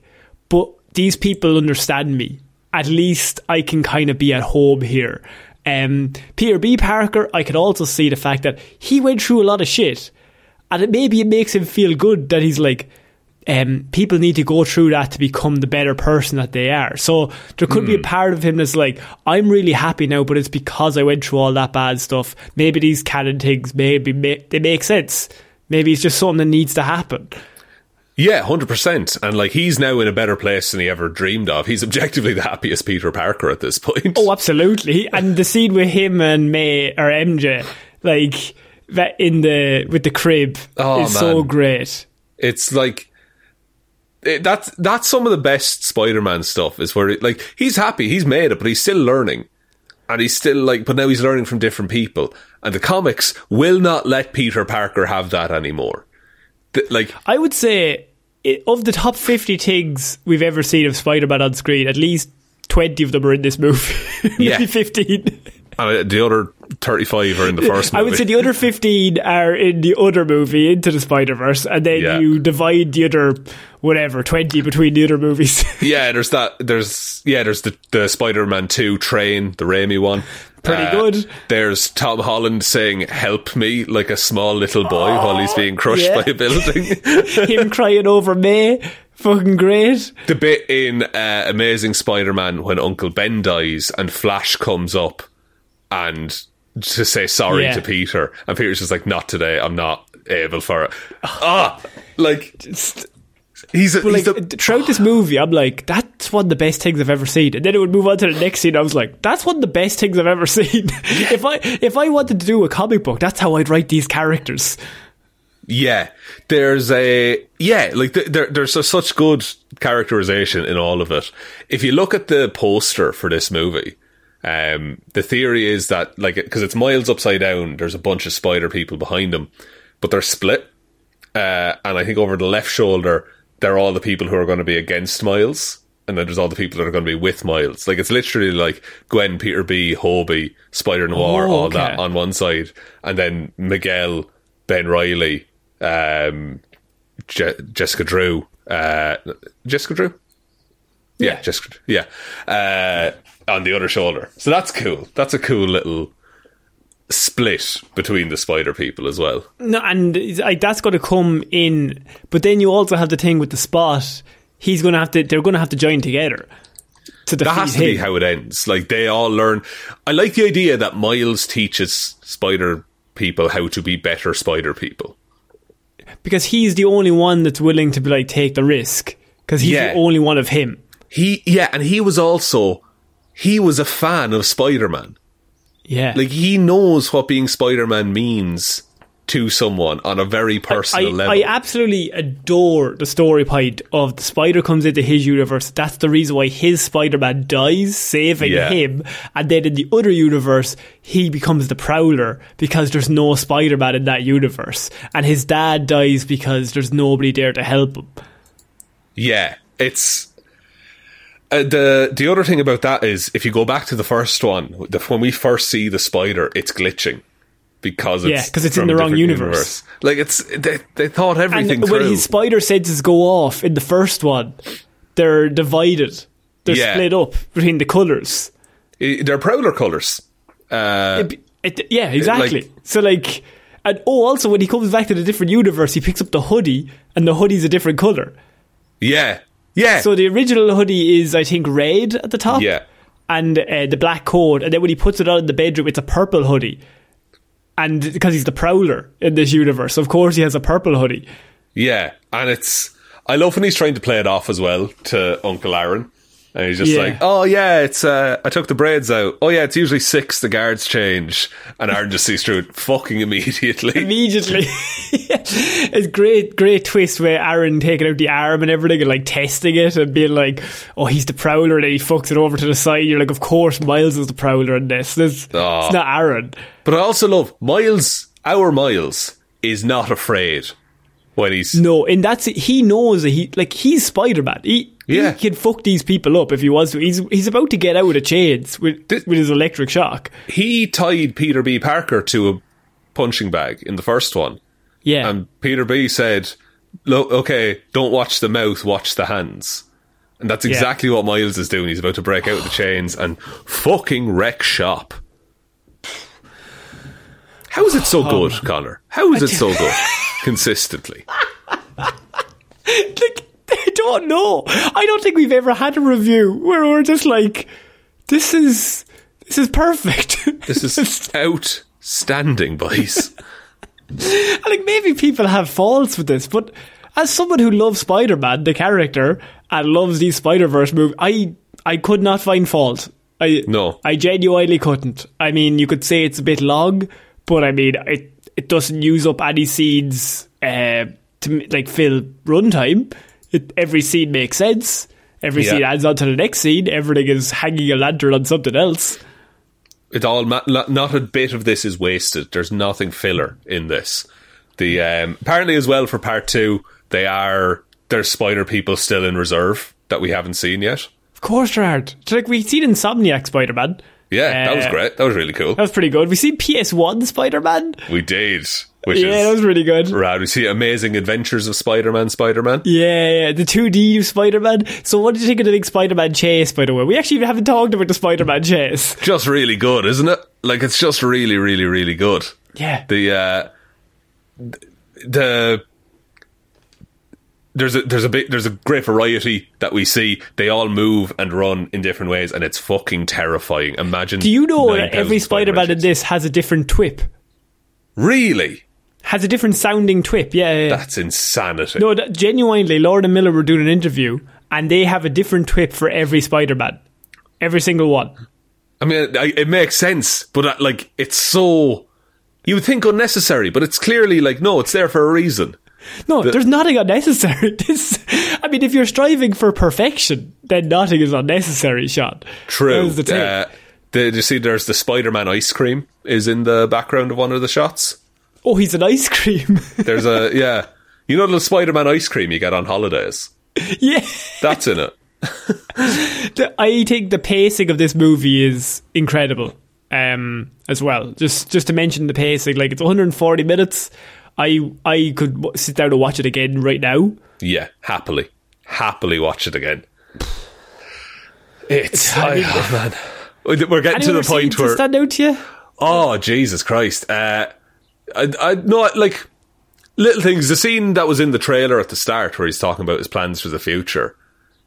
but these people understand me. At least I can kind of be at home here." Um, Peter B. Parker, I could also see the fact that he went through a lot of shit and it, maybe it makes him feel good that he's like um, people need to go through that to become the better person that they are. So there could be a part of him that's like, I'm really happy now, but it's because I went through all that bad stuff. Maybe these canon things, maybe ma- they make sense. Maybe it's just something that needs to happen. Yeah, hundred percent. And like he's now in a better place than he ever dreamed of. He's objectively the happiest Peter Parker at this point. Oh, absolutely. And the scene with him and May or MJ, like that in the with the crib, Oh, is so great. It's like it, that's that's some of the best Spider-Man stuff. Is where it, like he's happy, he's made it, but he's still learning, and he's still like, but now he's learning from different people. And the comics will not let Peter Parker have that anymore. The- like I would say i of the top 50 things we've ever seen of Spider-Man on screen, at least 20 of them are in this movie. Yeah. Maybe 15. uh, the other thirty-five are in the first. I would say the other 15 are in the other movie, Into the Spider-Verse, and then Yeah. you divide the other, whatever, 20 between the other movies. Yeah, there's that. There's yeah, there's the the Spider-Man Two train, the Raimi one. Pretty Uh, good. There's Tom Holland saying "Help me" like a small little boy while he's being crushed yeah. by a building. Him crying over me Fucking great. The bit in uh, Amazing Spider-Man when Uncle Ben dies and Flash comes up and to say sorry Yeah. to Peter, and Peter's just like, "Not today. I'm not able for it." ah, like he's, a, But he's like the, throughout this movie, I'm like, that's one of the best things I've ever seen. And then it would move on to the next scene. I was like, that's one of the best things I've ever seen. if I if I wanted to do a comic book, that's how I'd write these characters. Yeah, there's a yeah, like th- there, there's a, such good characterization in all of it. If you look at the poster for this movie, um, the theory is that like because it's Miles upside down, there's a bunch of spider people behind him, but they're split, uh, and I think over the left shoulder they're all the people who are going to be against Miles. And then there's all the people that are going to be with Miles. Like it's literally like Gwen, Peter B, Hobie, Spider Noir, Oh, all okay. that on one side, and then Miguel, Ben Reilly, um, Je- Jessica Drew, uh, Jessica Drew, yeah, Jessica, Drew, yeah, uh, on the other shoulder. So that's cool. That's a cool little split between the spider people as well. No, and like that's going to come in. But then you also have the thing with the spot. He's going to have to. They're going to have to join together to defeat That has to him. be how it ends. Like they all learn. I like the idea that Miles teaches spider people how to be better spider people. because he's the only one that's willing to be like take the risk because he's Yeah. the only one of him. He, yeah, and he was also he was a fan of Spider Man. Yeah, Like he knows what being Spider Man means to someone on a very I, personal level. I absolutely adore the story point of the spider comes into his universe. That's the reason why his Spider Man dies, saving Yeah. him. And then in the other universe, he becomes the Prowler because there's no Spider Man in that universe. And his dad dies because there's nobody there to help him. Yeah, it's uh, the the other thing about that is if you go back to the first one, the, when we first see the spider, it's glitching because it's Yeah, 'cause it's in the wrong different universe. Like it's they they thought everything and when through. his spider senses go off in the first one, they're divided. They're Yeah. split up between the colours. I- They're prowler colors. Uh, It- it- yeah, exactly. like- so like, and oh, also when he comes back to the different universe, he picks up the hoodie, and the hoodie's a different color. yeah, yeah, So the original hoodie is, I think, red at the top. Yeah. And uh, the black coat, and then when he puts it on in the bedroom, it's a purple hoodie. And because he's the prowler in this universe, of course he has a purple hoodie. yeah, and it's. I love when he's trying to play it off as well to Uncle Aaron. And he's just Yeah. like, oh yeah, it's uh, I took the braids out. Oh yeah, it's usually six. The guards change, and Aaron just sees through it fucking immediately. immediately. it's great, great twist where Aaron taking out the arm and everything and like testing it and being like, "Oh, he's the prowler," and he fucks it over to the side. You're like, "Of course, Miles is the prowler in this. this Aw. It's not Aaron." But I also love Miles. Our Miles is not afraid when he's No, and that's it. He knows that he like he's Spider Man. He Yeah. he can fuck these people up if he wants to. He's he's about to get out of chains with This- with his electric shock. he tied Peter B. Parker to a punching bag in the first one, Yeah, and Peter B. said, "Look, okay, don't watch the mouth, watch the hands." And that's Yeah. exactly what Miles is doing. He's about to break out of the chains and fucking wreck shop. How is it so oh, good, Conor? How is it so good? Consistently. like don't know. I don't think we've ever had a review where we're just like, this is this is perfect. This is outstanding, boys. like maybe people have faults with this, but as someone who loves Spider Man, the character, and loves these Spider Verse movies, I I could not find fault. I No. I genuinely couldn't. I mean, you could say it's a bit long, but I mean, it it doesn't use up any scenes uh, to like fill runtime. It, every scene makes sense. Every Yeah. scene adds on to the next scene. Everything is hanging a lantern on something else. it all ma- not a bit of this is wasted. There's nothing filler in this. The um, apparently as well for part two, they are there's spider people still in reserve that we haven't seen yet. Of course, there aren't. It's like we've seen Insomniac Spider Man. Yeah, that was Uh, great. That was really cool. That was pretty good. We see PS1 Spider Man. We did, which Yeah, that was really good. rad. We see Amazing Adventures of Spider-Man. Spider-Man. Yeah, yeah, the 2D Spider Man. So, what did you think of the big Spider Man chase, by the way? We actually haven't talked about the Spider Man chase. Just really good, isn't it? Like it's just really, really, really good. Yeah. The uh, the there's a there's a bit there's a great variety that we see. They all move and run in different ways, and it's fucking terrifying. Imagine. Do you know that every Spider-Man in this has a different thwip? Really? Has a different sounding thwip. Yeah, yeah, yeah. That's insanity. No, that, genuinely, Lord and Miller were doing an interview, and they have a different thwip for every Spider-Man, every single one. I mean, I, it makes sense, but uh, like, it's so. You would think unnecessary, but it's clearly like, no, it's there for a reason. No, there's nothing unnecessary. This, I mean, if you're striving for perfection, then nothing is unnecessary, Shot. True. The. Uh, the, you see, there's the Spider Man ice cream is in the background of one of the shots. Oh, he's an ice cream. There's a, yeah. You know the Spider Man ice cream you get on holidays? yeah. That's in it. The- I think the pacing of this movie is incredible. Um, as well, just just to mention the pacing, like it's 140 minutes. I I could w- sit down and watch it again right now. Yeah, happily. Happily watch it again. It's, I, oh, man. We're getting to the point where. stand out to you? Oh Jesus Christ! Uh, I, I no like little things. The scene that was in the trailer at the start, where he's talking about his plans for the future,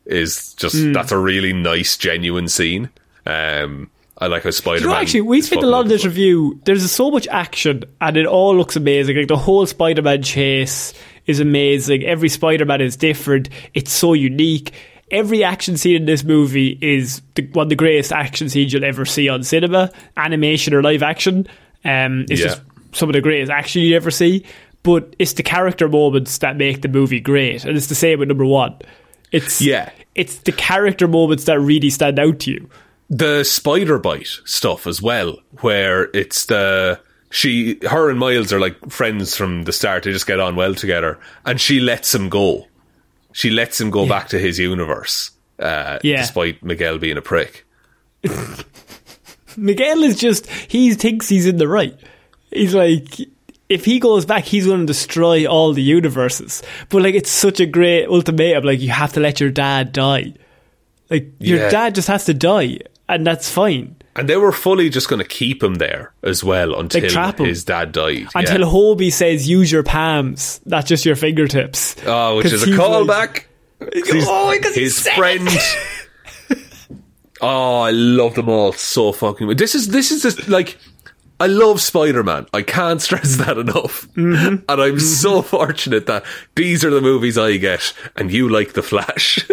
is just Hmm. that's a really nice, genuine scene. Um, I like how Spider You Man. know, actually, we spent a lot of this review. There's so much action, and it all looks amazing. Like the whole Spider-Man chase is amazing. Every Spider-Man is different. It's so unique. Every action scene in this movie is the, one of the greatest action scenes you'll ever see on cinema, animation or live action. Um, it's Yeah. just some of the greatest action you ever see. But it's the character moments that make the movie great, and it's the same with number one. It's Yeah. it's the character moments that really stand out to you. the spider bite stuff as well, where it's the she, her and Miles are like friends from the start. They just get on well together, and she lets him go. She lets him go back to his universe, uh, Yeah. despite Miguel being a prick. Miguel is just he thinks he's in the right. He's like if he goes back, he's going to destroy all the universes. But like it's such a great ultimatum. Like you have to let your dad die. Like your Yeah. dad just has to die, and that's fine. And they were fully just going to keep him there as well until trap his dad died. Until yeah. Hobie says, "Use your palms, not just your fingertips." oh, which 'Cause is a callback. like- callback. 'Cause he's- Oh, 'cause his said friend. oh, I love them all so fucking. much. This is this is just like I love Spider Man. I can't stress that enough. Mm-hmm. And I'm so fortunate that these are the movies I get, and you like the Flash.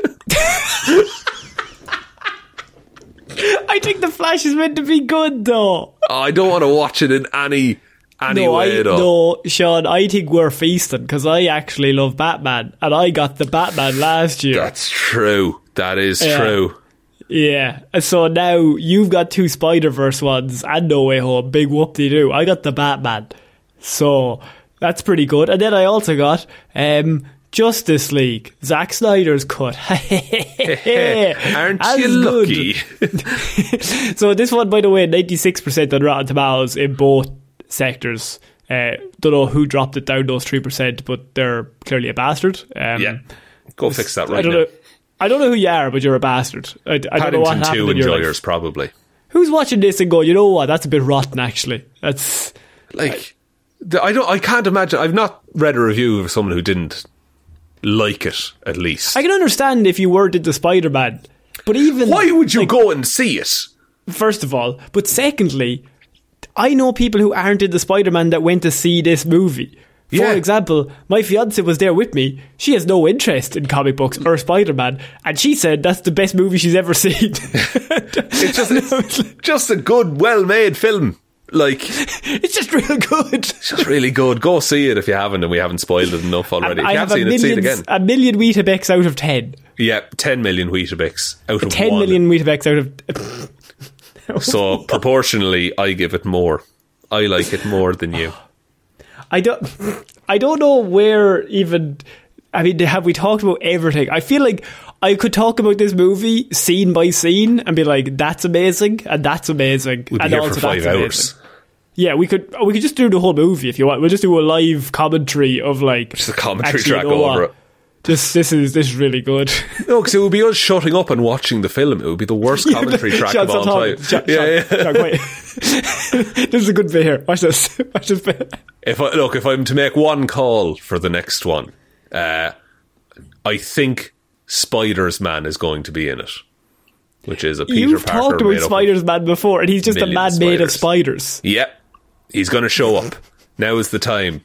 I think the Flash is meant to be good, though. I don't want to watch it in any any no, way I, no, Shaun, I think we're feasting because I actually love Batman, and I got the Batman last year. That's true. That is Yeah. true. Yeah. So now you've got two Spider Verse ones and No Way Home. Big whoop de doo. I got the Batman. So that's pretty good. And then I also got um, Justice League. Zack Snyder's cut. Aren't As you lucky? so this one, by the way, 96% on Rotten Tomatoes in both sectors. Uh, don't know who dropped it down those 3%, but they're clearly a bastard. Um, yeah. Go fix that I right don't now. know. I don't know who you are, but you're a bastard. I, I don't know what Paddington happened 2 in your life. enjoyers, probably. Who's watching this and go, you know what? That's a bit rotten. Actually, that's Like, the, I don't. I can't imagine. I've not read a review of someone who didn't like it. At least. I can understand if you weren't into Spider Man, but even Why would you like, go and see it? First of all, but secondly, I know people who aren't into Spider Man that went to see this movie. For Yeah. example, my fiance was there with me. She has no interest in comic books or Spider Man, and she said that's the best movie she's ever seen. It's just it's just a good, well-made film. Like, it's just real good. it's just really good. Go see it if you haven't, and we haven't spoiled it enough already. If I you have seen it, see it million, again. a million Weetabix out of ten. Yeah, ten million Weetabix out of Ten one. million Weetabix out of. So proportionally, I give it more. I like it more than you. I don't. I don't know where even. I mean, have we talked about everything? I feel like I could talk about this movie scene by scene and be like, "That's amazing," and "That's amazing," We'd and also for five "That's hours. amazing." Yeah, we could. We could just do the whole movie if you want. We'll just do a live commentary of like Just a commentary track over it. Just this is this is really good. No, because it would be us shutting up and watching the film. It would be the worst commentary track Shaun, of all time. Shaun, yeah, Shaun, yeah. Wait. this is a good bit here. Watch this. Watch this bit. If I look, if I'm to make one call for the next one, uh, I think Spiders Man is going to be in it, which is a Peter You've Parker talked about Spider's Man before, and he's just a man made of spiders. Yep. He's going to show up. now is the time.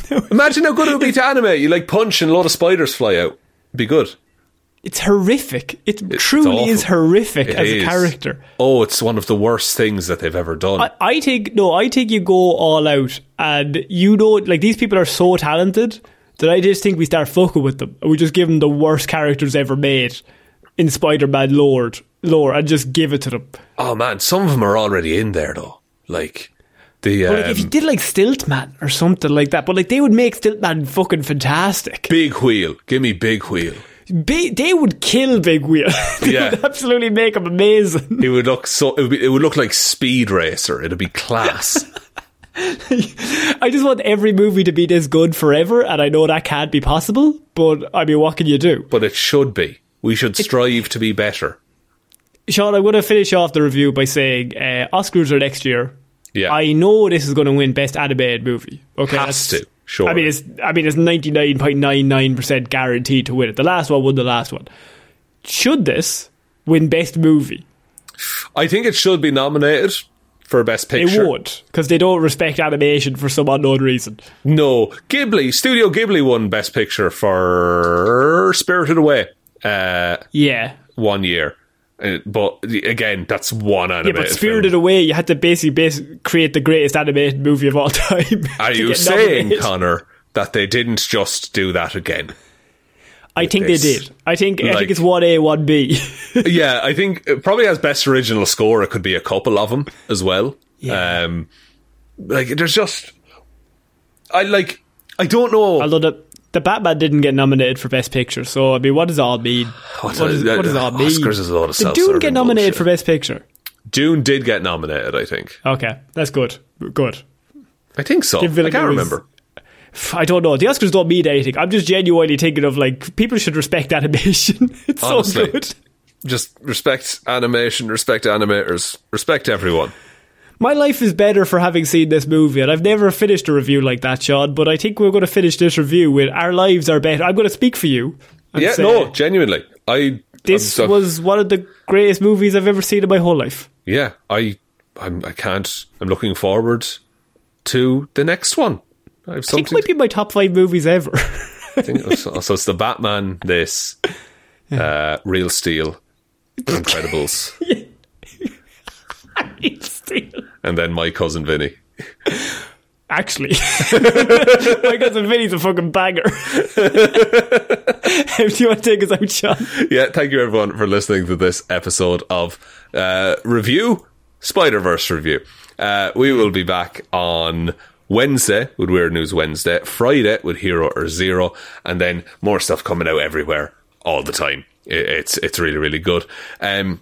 Imagine how good it would be to animate. You like punch and a lot of spiders fly out. Be good. It's horrific. It It's truly is horrific It as is. a character. Oh, it's one of the worst things that they've ever done. I, I think no, I think you go all out, and you know, like these people are so talented that I just think we start fucking with them. and We just give them the worst characters ever made in Spider-Man lore, lore, and just give it to them. oh man, some of them are already in there though. Like the like, if you um, did like Stiltman or something like that, but like they would make Stiltman fucking fantastic. big wheel. Give me big wheel. Big, they would kill Big Wheel. they Yeah. would absolutely make him amazing. It would look so. It would, be, it would look like Speed Racer. It'd be class. I just want every movie to be this good forever, and I know that can't be possible. But I mean, what can you do? but it should be. We should strive to be better. Shaun, I'm going to finish off the review by saying uh, Oscars are next year. Yeah. I know this is going to win Best Animated Movie. Okay, Has to, sure. I mean, it's I mean, it's 99.99 percent guaranteed to win it. The last one won the last one. Should this win Best Movie? I think it should be nominated for Best Picture. It would because they don't respect animation for some unknown reason. No, Ghibli, Studio Ghibli won Best Picture for Spirited Away uh, Yeah, one year. Uh, but again, that's one yeah, but Spirited film. Away, you had to basically bas- create the greatest animated movie of all time. Are you saying, nominated. Conor, that they didn't just do that again? I think this? they did. I think I think it's one A, one B. yeah, I think it probably as best original score, it could be a couple of them as well. Yeah. Um, like there's just, I like, I don't know. Although the the Batman didn't get nominated for Best Picture, so I mean, what does it all mean? What What, a- what does it all mean? Oscars is a lot of Did Dune get nominated bullshit. for Best Picture? Dune did get nominated, I think. Okay, that's good. Good. I think so. Give I can't his- remember. I don't know. The Oscars don't mean anything. I'm just genuinely thinking of like people should respect animation. it's Honestly. so good. Just respect animation, respect animators, respect everyone. My life is better for having seen this movie, and I've never finished a review like that, Shaun. But I think we're going to finish this review with our lives are better. I'm going to speak for you. Yeah, say no, genuinely. I this so- was one of the greatest movies I've ever seen in my whole life. yeah. I I'm, I can't. I'm looking forward to the next one. I have I think it might be my top five movies ever. I think so, so it's the Batman. This, uh, Real Steel, Incredibles, and then my cousin Vinny. Actually, my cousin Vinny's a fucking banger. Do you want to take us out, Shaun? Yeah, thank you everyone for listening to this episode of uh, review Spider Verse review. Uh, we will be back on Wednesday with Weird News Wednesday, Friday with Hero or Zero, and then more stuff coming out everywhere all the time. It's it's really really good. Um,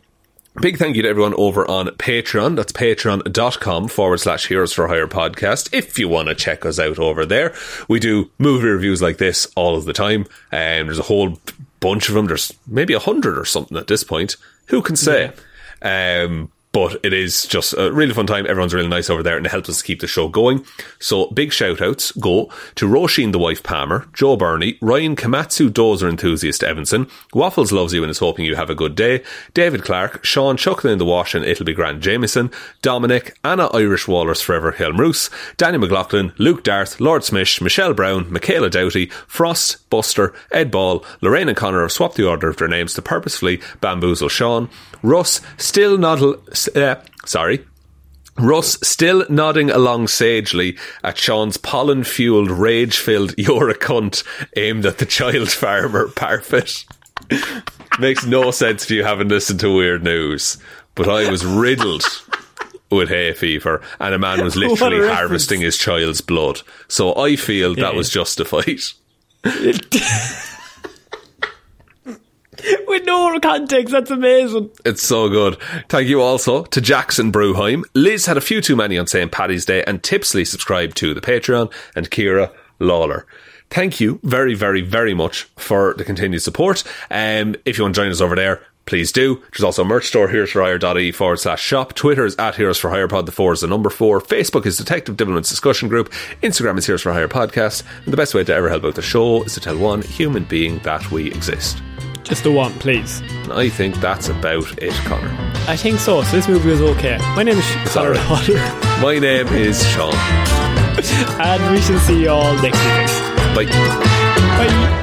Big thank you to everyone over on Patreon. That's patreon.com forward slash heroes for hire podcast. If you want to check us out over there, we do movie reviews like this all of the time. And there's a whole bunch of them. There's maybe a hundred or something at this point. Who can say? Um, but it is just a really fun time. Everyone's really nice over there and it helps us keep the show going. So big shout outs go to Róisín the wife Palmer, Joe Bernie, Ryan Komatsu Dozer enthusiast Evanson, Waffles loves you and is hoping you have a good day, David Clarke, Shaun Chuckling in the Wash and It'll Be Grand Jamieson, Dominic, Anna Irish Walrus Forever Hjelmroos, Danny McLaughlin, Luke Darth, Lordsmish, Michelle Browne, Michaela Doughty, Frost, Buster, Ed Ball, Lorraine and Conor have swapped the order of their names to purposefully bamboozle Sean, Russ, still noddle, uh, sorry, Russ still nodding along sagely at Shaun's pollen fueled, rage filled you're a cunt aimed at the child farmer Parfitt. Makes no sense if you haven't listened to weird news, but I was riddled with hay fever and a man was literally harvesting his child's blood. So I feel that Yeah. was justified. With no context, that's amazing. It's so good. Thank you also to Jackson Brueheim. Liz had a few too many on St. Paddy's Day and Tipsley subscribed to the Patreon and Ciara Lawler. Thank you very, very, very much for the continued support. Um, if you want to join us over there, please do. There's also a merch store, heroesforhire.e forward slash shop. Twitter is at Heroes for Hire Pod, the four is the number four. Facebook is Detective Divilment's discussion group. Instagram is Heroes for Hire Podcast. And the best way to ever help out the show is to tell one human being that we exist. Just the one, please. And I think that's about it, Conor. I think so. So this movie was okay. My name is Conor. Hodder, My name is Shaun. and we shall see you all next week. Bye. Bye.